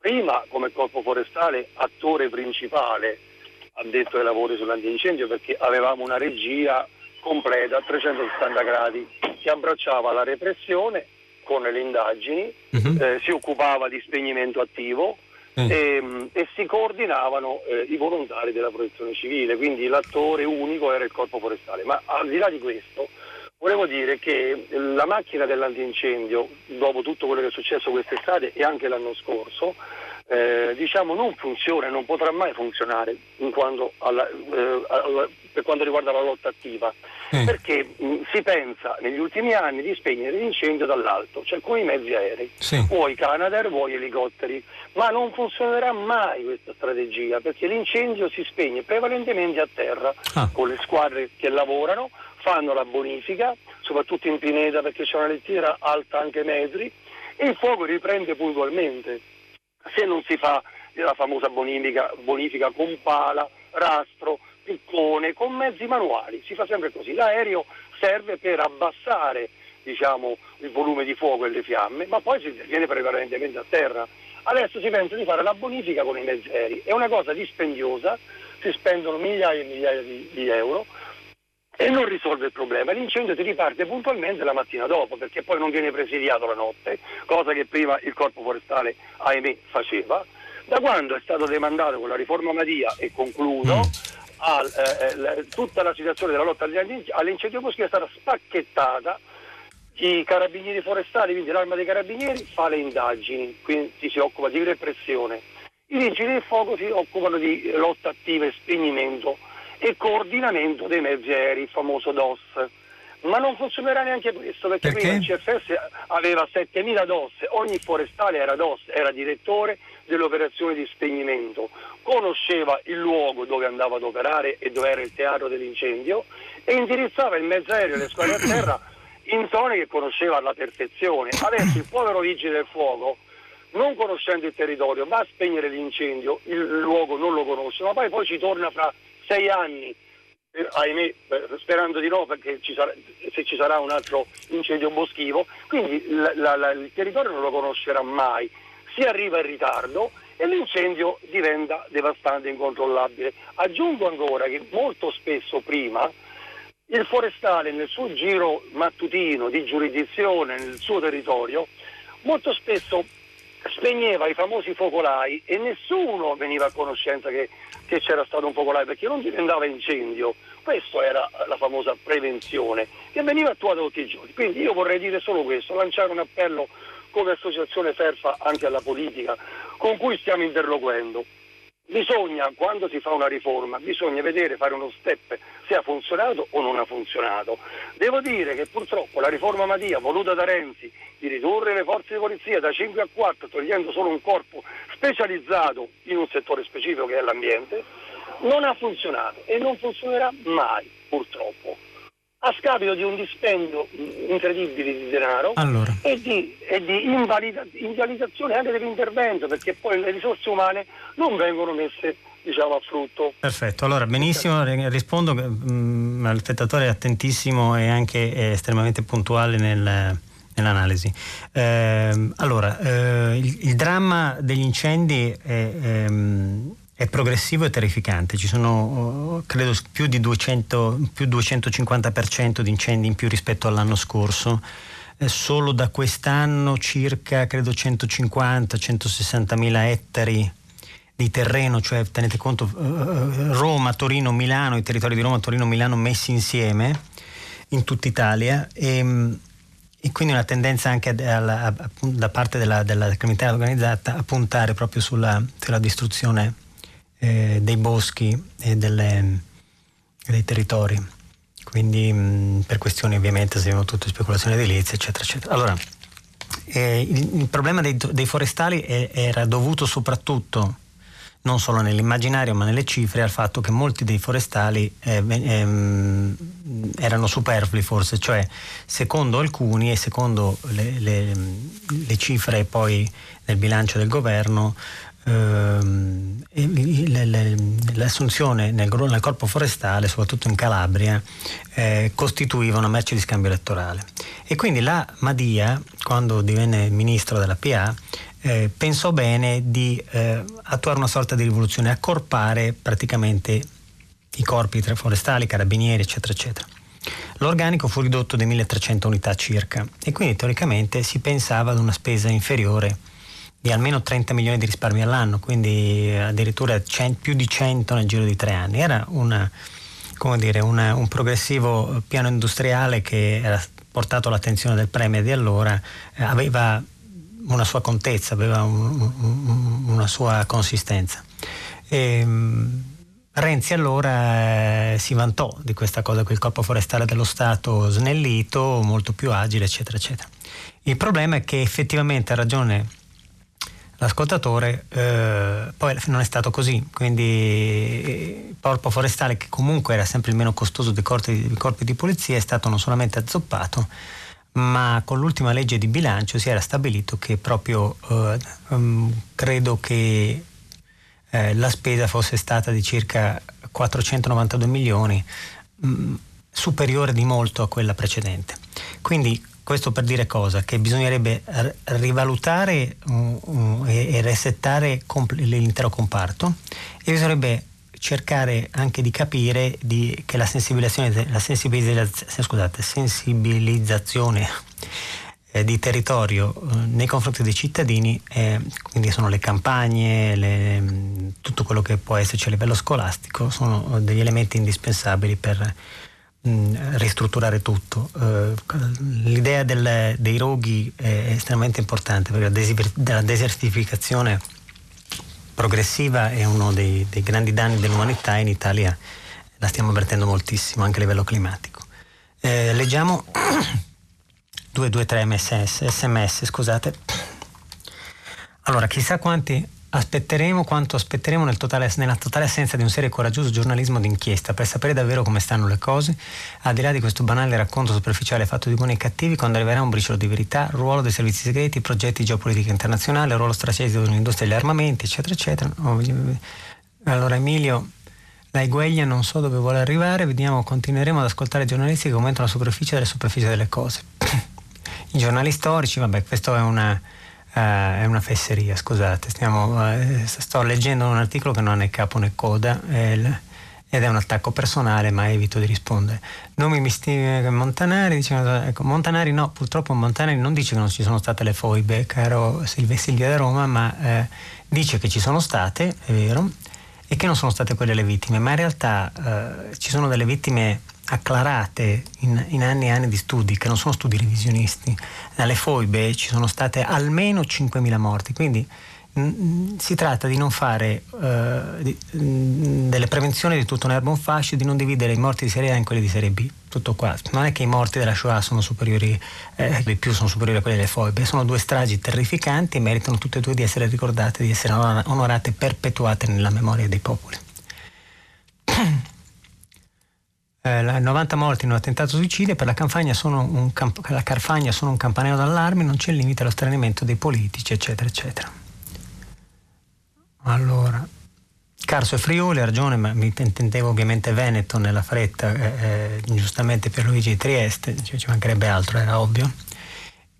prima come corpo forestale attore principale addetto ai lavori sull'antincendio perché avevamo una regia completa a 360 gradi che abbracciava la repressione con le indagini, uh-huh. eh, si occupava di spegnimento attivo uh-huh. e, e, si coordinavano eh, i volontari della protezione civile, quindi l'attore unico era il corpo forestale. Ma al di là di questo volevo dire che la macchina dell'antincendio, dopo tutto quello che è successo quest'estate e anche l'anno scorso, eh, diciamo non funziona non potrà mai funzionare alla, eh, alla, per quanto riguarda la lotta attiva mm. perché mh, si pensa negli ultimi anni di spegnere l'incendio dall'alto cioè con i mezzi aerei sì. vuoi Canadair vuoi elicotteri ma non funzionerà mai questa strategia perché l'incendio si spegne prevalentemente a terra ah. con le squadre che lavorano fanno la bonifica soprattutto in Pineta perché c'è una lettiera alta anche metri e il fuoco riprende puntualmente se non si fa la famosa bonifica, bonifica con pala, rastro, piccone, con mezzi manuali, si fa sempre così. L'aereo serve per abbassare diciamo, il volume di fuoco e le fiamme, ma poi si interviene prevalentemente a terra. Adesso si pensa di fare la bonifica con i mezzi aerei, è una cosa dispendiosa, si spendono migliaia e migliaia di, di euro, e non risolve il problema. L'incendio si riparte puntualmente la mattina dopo perché poi non viene presidiato la notte, cosa che prima il corpo forestale, ahimè, faceva. Da quando è stato demandato con la riforma Madia, e concludo, mm. al, eh, eh tutta la situazione della lotta all'incendio boschivo è stata spacchettata i carabinieri forestali, quindi l'arma dei carabinieri, fa le indagini, quindi si occupa di repressione. I vigili del fuoco si occupano di lotta attiva e spegnimento e coordinamento dei mezzi aerei, il famoso DOS. Ma non funzionerà neanche questo perché, perché? prima il CFS aveva 7.000 DOS, ogni forestale era DOS, era direttore delle operazioni di spegnimento, conosceva il luogo dove andava ad operare e dove era il teatro dell'incendio e indirizzava il mezzo aereo e le squadre a terra in zone che conosceva alla perfezione. Adesso il povero vigile del fuoco non conoscendo il territorio va a spegnere l'incendio, il luogo non lo conosce, ma poi, poi ci torna fra sei anni, eh, ahimè, sperando di no perché ci sarà, se ci sarà un altro incendio boschivo, quindi la, la, la, il territorio non lo conoscerà mai, si arriva in ritardo e l'incendio diventa devastante e incontrollabile. Aggiungo ancora che molto spesso prima il forestale nel suo giro mattutino di giurisdizione nel suo territorio molto spesso spegneva i famosi focolai e nessuno veniva a conoscenza che, che c'era stato un focolaio perché non diventava incendio. Questa era la famosa prevenzione che veniva attuata tutti i giorni. Quindi io vorrei dire solo questo, lanciare un appello come associazione FERFA anche alla politica con cui stiamo interloquendo. Bisogna, quando si fa una riforma, bisogna vedere, fare uno step se ha funzionato o non ha funzionato. Devo dire che purtroppo la riforma Madia voluta da Renzi di ridurre le forze di polizia da 5 a 4 togliendo solo un corpo specializzato in un settore specifico che è l'ambiente, non ha funzionato e non funzionerà mai purtroppo a scapito di un dispendio incredibile di denaro allora. e di, e di invalida, invalidazione anche dell'intervento perché poi le risorse umane non vengono messe diciamo, a frutto. Perfetto, allora benissimo, rispondo, mh, mm, il spettatore è attentissimo e anche è estremamente puntuale nel, nell'analisi. Eh, allora, eh, il, il, dramma degli incendi è, ehm, è progressivo e terrificante. Ci sono, oh, credo, più di 200, più 250% di incendi in più rispetto all'anno scorso. solo da quest'anno circa, credo, 150-160 mila ettari di terreno, cioè tenete conto eh, eh, Roma, Torino, Milano, i territori di Roma, Torino, Milano messi insieme in tutta Italia e, e quindi una tendenza anche alla, a, da parte della, della criminalità organizzata a puntare proprio sulla, sulla distruzione eh, dei boschi e delle, dei territori. Quindi mh, per questioni ovviamente sappiamo tutte speculazioni edilizie, eccetera, eccetera. Allora, eh, il, il, problema dei, dei forestali è, era dovuto soprattutto non solo nell'immaginario ma nelle cifre al fatto che molti dei forestali eh, ehm, erano superflui forse, cioè secondo alcuni e secondo le, le, le cifre poi nel bilancio del governo l'assunzione nel, corpo forestale, soprattutto in Calabria, eh, costituiva una merce di scambio elettorale. E quindi la Madia, quando divenne ministro della PA, eh, pensò bene di eh, attuare una sorta di rivoluzione, accorpare praticamente i corpi forestali, carabinieri, eccetera, eccetera. L'organico fu ridotto di 1300 unità circa e quindi teoricamente si pensava ad una spesa inferiore di almeno 30 milioni di risparmi all'anno, quindi addirittura più di 100 nel giro di tre anni. Era una, dire, una, un progressivo piano industriale che era portato all'attenzione del Premier di allora, eh, aveva una sua contezza, aveva un, un, una sua consistenza. E, ehm, Renzi allora eh, si vantò di questa cosa, quel corpo forestale dello Stato snellito, molto più agile, eccetera, eccetera. Il problema è che effettivamente ha ragione l'ascoltatore, eh, poi non è stato così, quindi il corpo forestale che comunque era sempre il meno costoso dei corpi, dei corpi di polizia è stato non solamente azzoppato, ma con l'ultima legge di bilancio si era stabilito che proprio eh, um, credo che eh, la spesa fosse stata di circa 492 milioni, mh, mm, superiore di molto a quella precedente. Quindi questo per dire cosa? Che bisognerebbe rivalutare uh, uh, e resettare compl- l'intero comparto e bisognerebbe cercare anche di capire di, che la sensibilizzazione, la sensibilizzazione, scusate, sensibilizzazione eh, di territorio eh, nei confronti dei cittadini, eh, quindi sono le campagne, le, tutto quello che può esserci a livello scolastico, sono degli elementi indispensabili per mm, ristrutturare tutto. Eh, l'idea del, dei roghi è estremamente importante perché la, desertificazione progressiva è uno dei, dei grandi danni dell'umanità in Italia la stiamo avvertendo moltissimo anche a livello climatico. Eh, leggiamo 223 MSS, sms, scusate. Allora, chissà quanti aspetteremo, quanto aspetteremo nel totale, nella totale assenza di un serio e coraggioso giornalismo d'inchiesta per sapere davvero come stanno le cose, al di là di questo banale racconto superficiale fatto di buoni e cattivi, quando arriverà un briciolo di verità, ruolo dei servizi segreti, progetti di geopolitica internazionale, ruolo strategico dell'industria degli armamenti, eccetera, eccetera. Allora Emilio, la Igueglia non so dove vuole arrivare, vediamo, continueremo ad ascoltare i giornalisti che commentano la superficie delle superficie delle cose. I giornali storici, vabbè, questo è una, è una fesseria, scusate, stiamo, uh, sto leggendo un articolo che non ha né capo né coda ed è un attacco personale, ma evito di rispondere. Nomi misti Montanari, dicevano, ecco, Montanari no, purtroppo Montanari non dice che non ci sono state le foibe, caro Silvia da Roma, ma eh, dice che ci sono state, è vero, e che non sono state quelle le vittime, ma in realtà eh, ci sono delle vittime acclarate in, in, anni e anni di studi, che non sono studi revisionisti. Dalle foibe ci sono state almeno 5.000 morti, quindi mh, si tratta di non fare uh, di, mh, delle prevenzioni di tutto un erbo un fascio, di non dividere i morti di serie A in quelli di serie B. Tutto qua. Non è che i morti della Shoah sono superiori, eh, di più sono superiori a quelli delle foibe, sono due stragi terrificanti e meritano tutte e due di essere ricordate, di essere onorate perpetuate nella memoria dei popoli. eh, 90 morti in un attentato suicidio, per la, camp- la Carfagna sono un campanello d'allarme, non c'è limite allo stranimento dei politici, eccetera, eccetera. Allora, Carso e Friuli, ha ragione, ma mi intendevo ovviamente Veneto nella fretta, eh, eh, giustamente Pierluigi di Trieste, ci, ci mancherebbe altro, era ovvio.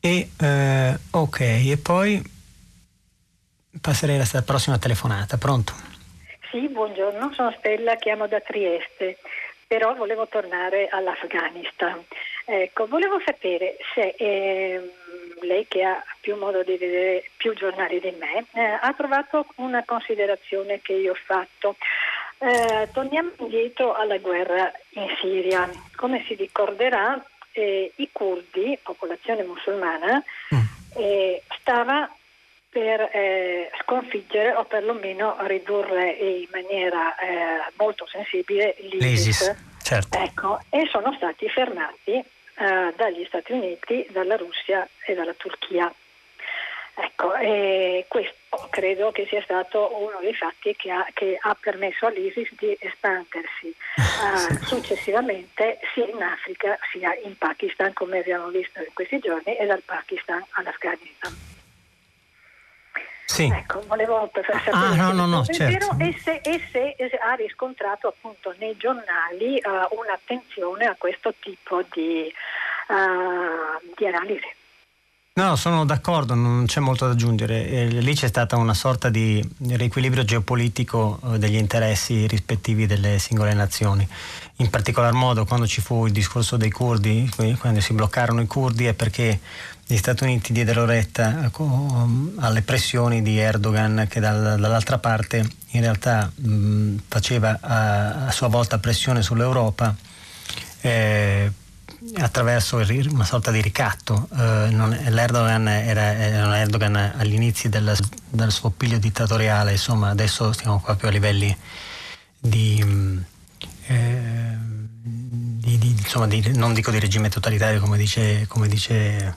E eh, ok, e poi passerei alla prossima telefonata, pronto? Sì, buongiorno, sono Stella, chiamo da Trieste però volevo tornare all'Afghanistan. Ecco, volevo sapere se eh, lei che ha più modo di vedere più giornali di me, eh, ha trovato una considerazione che io ho fatto. Eh, torniamo indietro alla guerra in Siria. Come si ricorderà, eh, i curdi, popolazione musulmana, mm. eh, stava per eh, sconfiggere o perlomeno ridurre in maniera eh, molto sensibile l'ISIS. L'ISIS certo. ecco, e sono stati fermati eh, dagli Stati Uniti, dalla Russia e dalla Turchia. Ecco, e questo credo che sia stato uno dei fatti che ha, che ha permesso all'ISIS di espandersi uh, successivamente sia in Africa sia in Pakistan, come abbiamo visto in questi giorni, e dal Pakistan all'Afghanistan. Sì. Ecco, volevo sapere ah, no, no, no, certo. e, se, e, se, ha riscontrato appunto nei giornali uh, un'attenzione a questo tipo di, uh, di analisi. No, sono d'accordo, non c'è molto da aggiungere. Eh, lì c'è stata una sorta di riequilibrio geopolitico eh, degli interessi rispettivi delle singole nazioni. In particolar modo quando ci fu il discorso dei curdi, quando si bloccarono i curdi è perché gli Stati Uniti diedero retta um, alle pressioni di Erdogan che dall'altra parte in realtà mh, faceva a, sua volta pressione sull'Europa eh, attraverso una sorta di ricatto. Eh, L'Erdogan era, era Erdogan agli inizi del, del suo piglio dittatoriale, insomma adesso siamo proprio a livelli di... Eh, di, di, insomma, di, non dico di regime totalitario come dice, come dice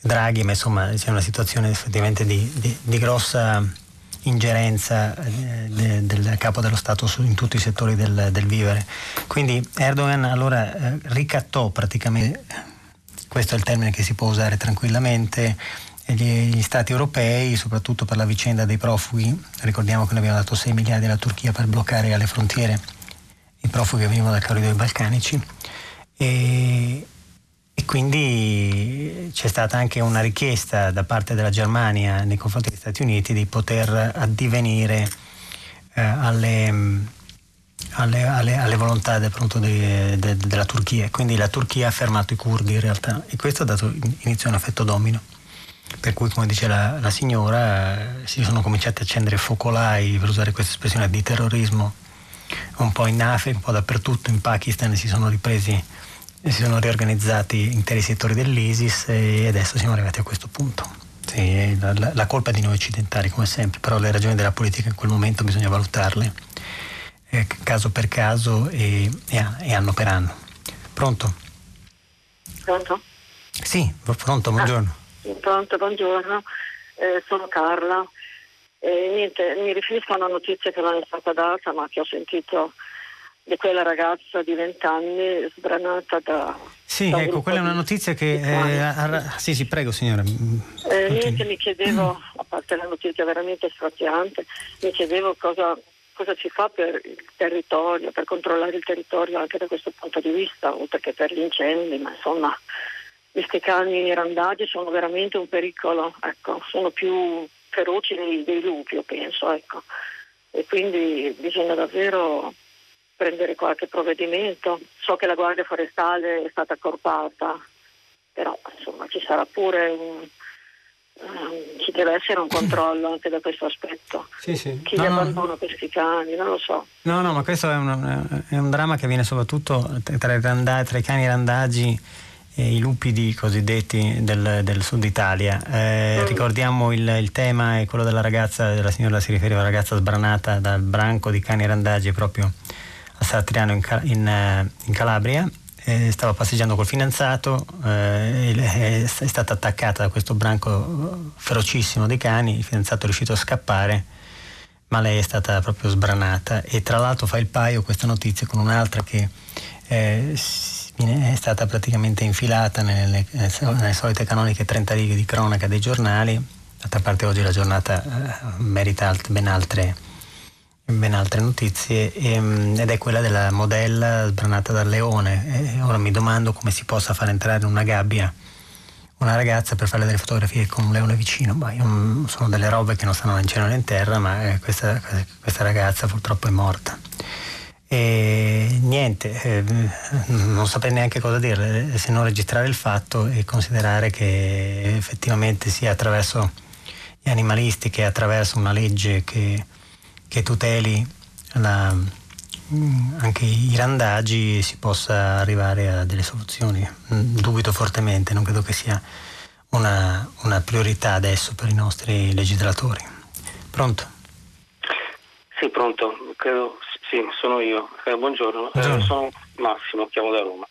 Draghi, ma insomma c'è una situazione effettivamente di, grossa ingerenza eh, del capo dello Stato su, in tutti i settori del, del vivere. Quindi Erdogan allora eh, ricattò praticamente, questo è il termine che si può usare tranquillamente, gli, gli, stati europei, soprattutto per la vicenda dei profughi, ricordiamo che noi abbiamo dato 6 miliardi alla Turchia per bloccare alle frontiere i profughi che venivano dal corridoio balcanici e, e quindi c'è stata anche una richiesta da parte della Germania nei confronti degli Stati Uniti di poter addivenire eh, alle, alle, alle, alle, volontà de, de, de, della Turchia. Quindi la Turchia ha fermato i curdi in realtà e questo ha dato inizio a un effetto domino. Per cui, come dice la, la signora, si sono cominciati a accendere focolai, per usare questa espressione, di terrorismo un po' in Africa, un po' dappertutto, in Pakistan si sono ripresi si sono riorganizzati interi settori dell'ISIS e adesso siamo arrivati a questo punto. Sì, la, la, la, colpa è di noi occidentali, come sempre, però le ragioni della politica in quel momento bisogna valutarle eh, caso per caso e, e, e, anno per anno. Pronto? Pronto? Sì, pronto, buongiorno. Ah, pronto, buongiorno. Eh, sono Carla. Eh, niente, mi riferisco a una notizia che non è stata data, ma che ho sentito di quella ragazza di 20 anni sbranata da... Sì, da ecco, quella è una notizia che... Eh, ha, sì, sì, prego signora. Eh, niente, mi chiedevo, a parte la notizia veramente straziante, mi chiedevo cosa, cosa si fa per il territorio, per controllare il territorio anche da questo punto di vista, oltre che per gli incendi, ma insomma questi cani randaggi sono veramente un pericolo, ecco, sono più feroci dei, dei lupi, io penso, ecco. E quindi bisogna davvero prendere qualche provvedimento. So che la Guardia Forestale è stata accorpata, però insomma ci sarà pure un, um, ci deve essere un controllo anche da questo aspetto. Sì, sì. Chi no, li abbandona no. questi cani, non lo so. No, no, ma questo è un, è un dramma che avviene soprattutto tra i, randa, tra i cani randagi e i lupi di cosiddetti del, del sud Italia. Eh, mm. Ricordiamo il, il, tema è quello della ragazza, della signora si riferiva alla ragazza sbranata dal branco di cani randagi proprio a Sartriano in, in, eh, in Calabria. Eh, stava passeggiando col fidanzato, eh, è, è stata attaccata da questo branco ferocissimo di cani, il fidanzato è riuscito a scappare, ma lei è stata proprio sbranata e tra l'altro fa il paio questa notizia con un'altra che eh, è stata praticamente infilata nelle, nelle, solite canoniche 30 righe di cronaca dei giornali, d'altra parte oggi la giornata eh, merita alt- ben altre ben altre notizie ehm, ed è quella della modella sbranata dal leone. E ora mi domando come si possa far entrare in una gabbia una ragazza per fare delle fotografie con un leone vicino. Bah, sono delle robe che non stanno né in cielo né in terra, ma eh, questa, questa, ragazza purtroppo è morta. E niente, eh, non saprei neanche cosa dire se non registrare il fatto e considerare che effettivamente sia attraverso gli animalisti che attraverso una legge che che tuteli la, mm, anche i randaggi si possa arrivare a delle soluzioni. Mm, dubito fortemente, non credo che sia una, una priorità adesso per i nostri legislatori. Pronto? Sì, pronto, credo, sì, sono io. Eh, buongiorno, buongiorno. Eh, sono Massimo, chiamo da Roma.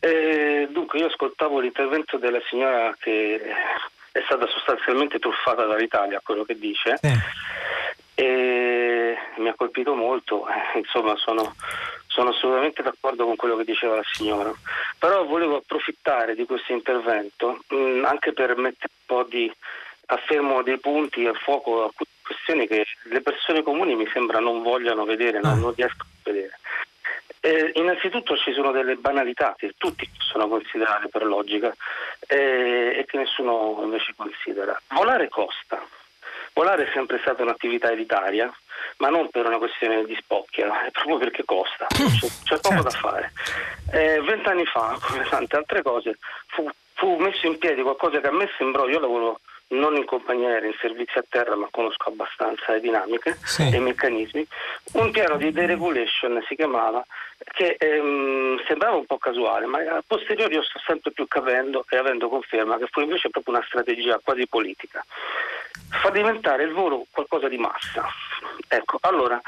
Eh, dunque, io ascoltavo l'intervento della signora che è stata sostanzialmente truffata dall'Italia, quello che dice. E mi ha colpito molto, insomma sono, sono, assolutamente d'accordo con quello che diceva la signora, però volevo approfittare di questo intervento mh, mm, anche per mettere un po' di affermo dei punti a fuoco a questioni che le persone comuni mi sembra non vogliano vedere, non, non riescono a vedere. Eh, innanzitutto ci sono delle banalità che tutti possono considerare per logica eh, e che nessuno invece considera. Volare costa, Volare è sempre stata un'attività elitaria, ma non per una questione di spocchia, è proprio perché costa, c'è, c'è poco certo. da fare. Eh, vent'anni fa, come tante altre cose, fu, fu, messo in piedi qualcosa che a me sembrò, io lavoro non in compagnia aerea, in servizio a terra, ma conosco abbastanza le dinamiche sì. e i meccanismi, un piano di deregulation si chiamava che ehm, sembrava un po' casuale, ma a posteriori io sto sempre più capendo e avendo conferma che fu invece proprio una strategia quasi politica. Fa diventare il volo qualcosa di massa. Ecco, allora,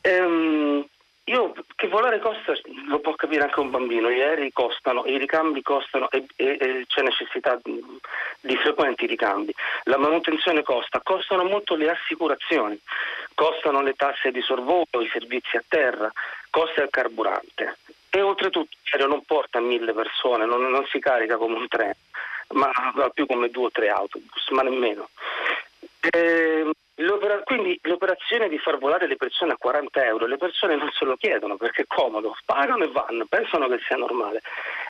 ehm, io che volare costa lo può capire anche un bambino, gli aerei costano, i ricambi costano e, e, e c'è necessità di, frequenti ricambi, la manutenzione costa, costano molto le assicurazioni, costano le tasse di sorvolo, i servizi a terra, costa il carburante e oltretutto l'aereo non porta mille persone, non, non si carica come un treno, ma più come due o tre autobus, ma nemmeno. E, ehm, L'opera- quindi l'operazione di far volare le persone a 40 euro, le persone non se lo chiedono perché è comodo, pagano e vanno, pensano che sia normale.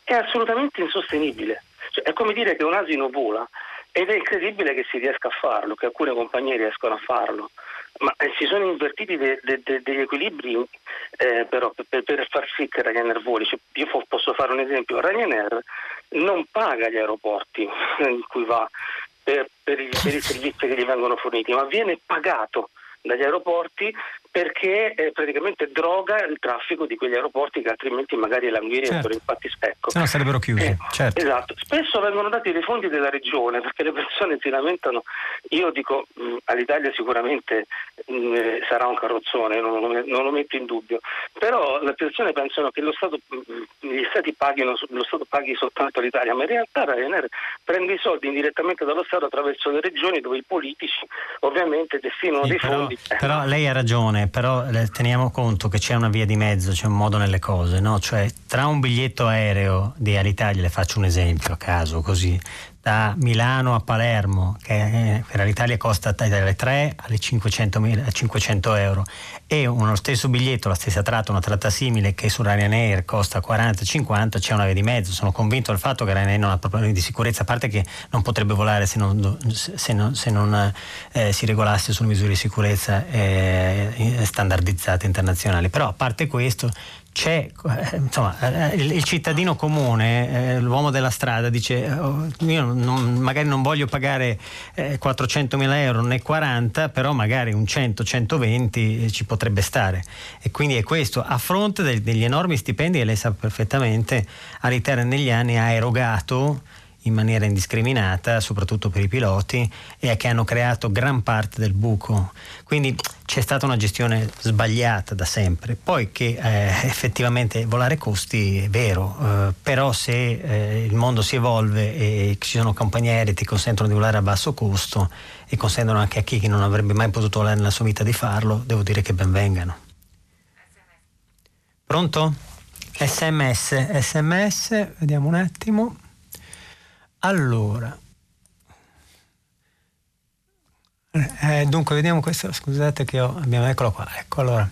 È assolutamente insostenibile. Cioè, è come dire che un asino vola ed è incredibile che si riesca a farlo, che alcune compagnie riescono a farlo. Ma eh, si sono invertiti de- de- de- degli equilibri eh, però, per, per, far sì che Ryanair voli. Cioè, io fo- posso fare un esempio, Ryanair non paga gli aeroporti in cui va per, per, i, per i servizi che gli vengono forniti, ma viene pagato dagli aeroporti perché eh, praticamente droga il traffico di quegli aeroporti che altrimenti magari languirebbero certo. infatti specco. Se no sarebbero chiusi. Eh, certo. Esatto. Spesso vengono dati dei fondi della regione perché le persone si lamentano. Io dico mh, mm, all'Italia sicuramente mh, mm, eh, sarà un carrozzone, non, non, non, lo metto in dubbio, però le persone pensano che lo Stato, mh, mm, gli Stati paghino, lo Stato paghi soltanto l'Italia, ma in realtà Ryanair prende i soldi indirettamente dallo Stato attraverso le regioni dove i politici ovviamente destinano sì, dei però, fondi. Però lei ha ragione bene, però eh, teniamo conto che c'è una via di mezzo, c'è un modo nelle cose, no? Cioè, tra un biglietto aereo di Alitalia, le faccio un esempio a caso, così, da Milano a Palermo, che eh, per l'Italia costa dalle 3 alle 500, 500 euro, e uno stesso biglietto, la stessa tratta, una tratta simile che su Ryanair costa 40-50, c'è una via di mezzo. Sono convinto del fatto che Ryanair non ha problemi di sicurezza, a parte che non potrebbe volare se non, se non, se non eh, si regolasse sulle misure di sicurezza eh, standardizzate internazionali. Però a parte questo c'è eh, insomma, eh, il, cittadino comune, eh, l'uomo della strada dice oh, io non, magari non voglio pagare eh, 400 mila euro né 40 però magari un 100-120 ci potrebbe stare e quindi è questo a fronte degli enormi stipendi che lei sa perfettamente Alitalia negli anni ha erogato in maniera indiscriminata, soprattutto per i piloti, e che hanno creato gran parte del buco. Quindi c'è stata una gestione sbagliata da sempre. Poi che eh, effettivamente volare costi è vero, eh, però se eh, il mondo si evolve e ci sono compagnie aeree che ti consentono di volare a basso costo e consentono anche a chi non avrebbe mai potuto volare nella sua vita di farlo, devo dire che ben vengano. Pronto? SMS, SMS, vediamo un attimo. Allora, eh, dunque vediamo questo, scusate che ho, abbiamo, eccolo qua, ecco allora.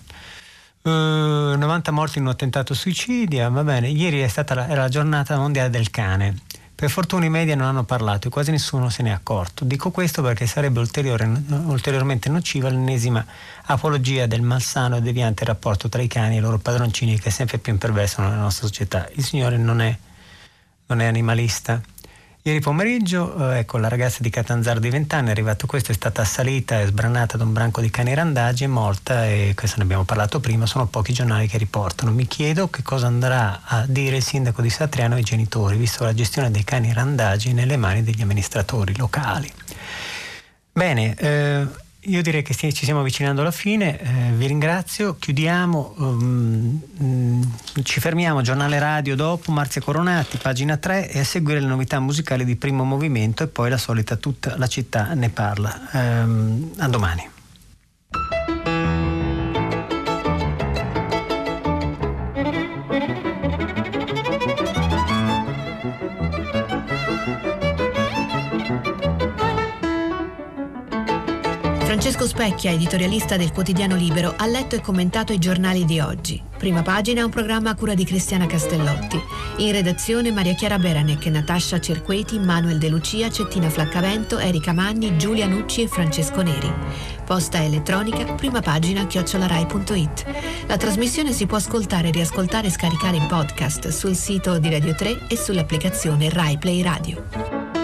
Uh, 90 morti in un attentato suicidio, va bene, ieri è stata la, la giornata mondiale del cane. Per fortuna i media non hanno parlato e quasi nessuno se ne è accorto. Dico questo perché sarebbe ulteriormente nociva l'ennesima apologia del malsano e deviante rapporto tra i cani e i loro padroncini che è sempre più imperverso nella nostra società. Il Signore non è, non è animalista. Ieri pomeriggio, eh, ecco, la ragazza di Catanzaro di 20 anni è arrivato questo, è stata assalita e sbranata da un branco di cani randagi, è morta e questo ne abbiamo parlato prima, sono pochi giornali che riportano. Mi chiedo che cosa andrà a dire il sindaco di Satriano ai genitori, visto la gestione dei cani randagi nelle mani degli amministratori locali. Bene, eh, io direi che ci stiamo avvicinando alla fine, eh, vi ringrazio, chiudiamo, um, ci fermiamo, giornale radio dopo, Marzia Coronati, pagina 3 e a seguire le novità musicali di primo movimento e poi la solita tutta la città ne parla. Um, a domani. Francesco Specchia, editorialista del quotidiano Libero, ha letto e commentato i giornali di oggi. Prima pagina un programma a cura di Cristiana Castellotti. In redazione Maria Chiara Beranec, Natascia Cerqueti, Manuel De Lucia, Cettina Flaccavento, Erika Magni, Giulia Nucci e Francesco Neri. Posta elettronica, prima pagina chiocciolarai.it. La trasmissione si può ascoltare, riascoltare e scaricare in podcast sul sito di Radio 3 e sull'applicazione Rai Play Radio.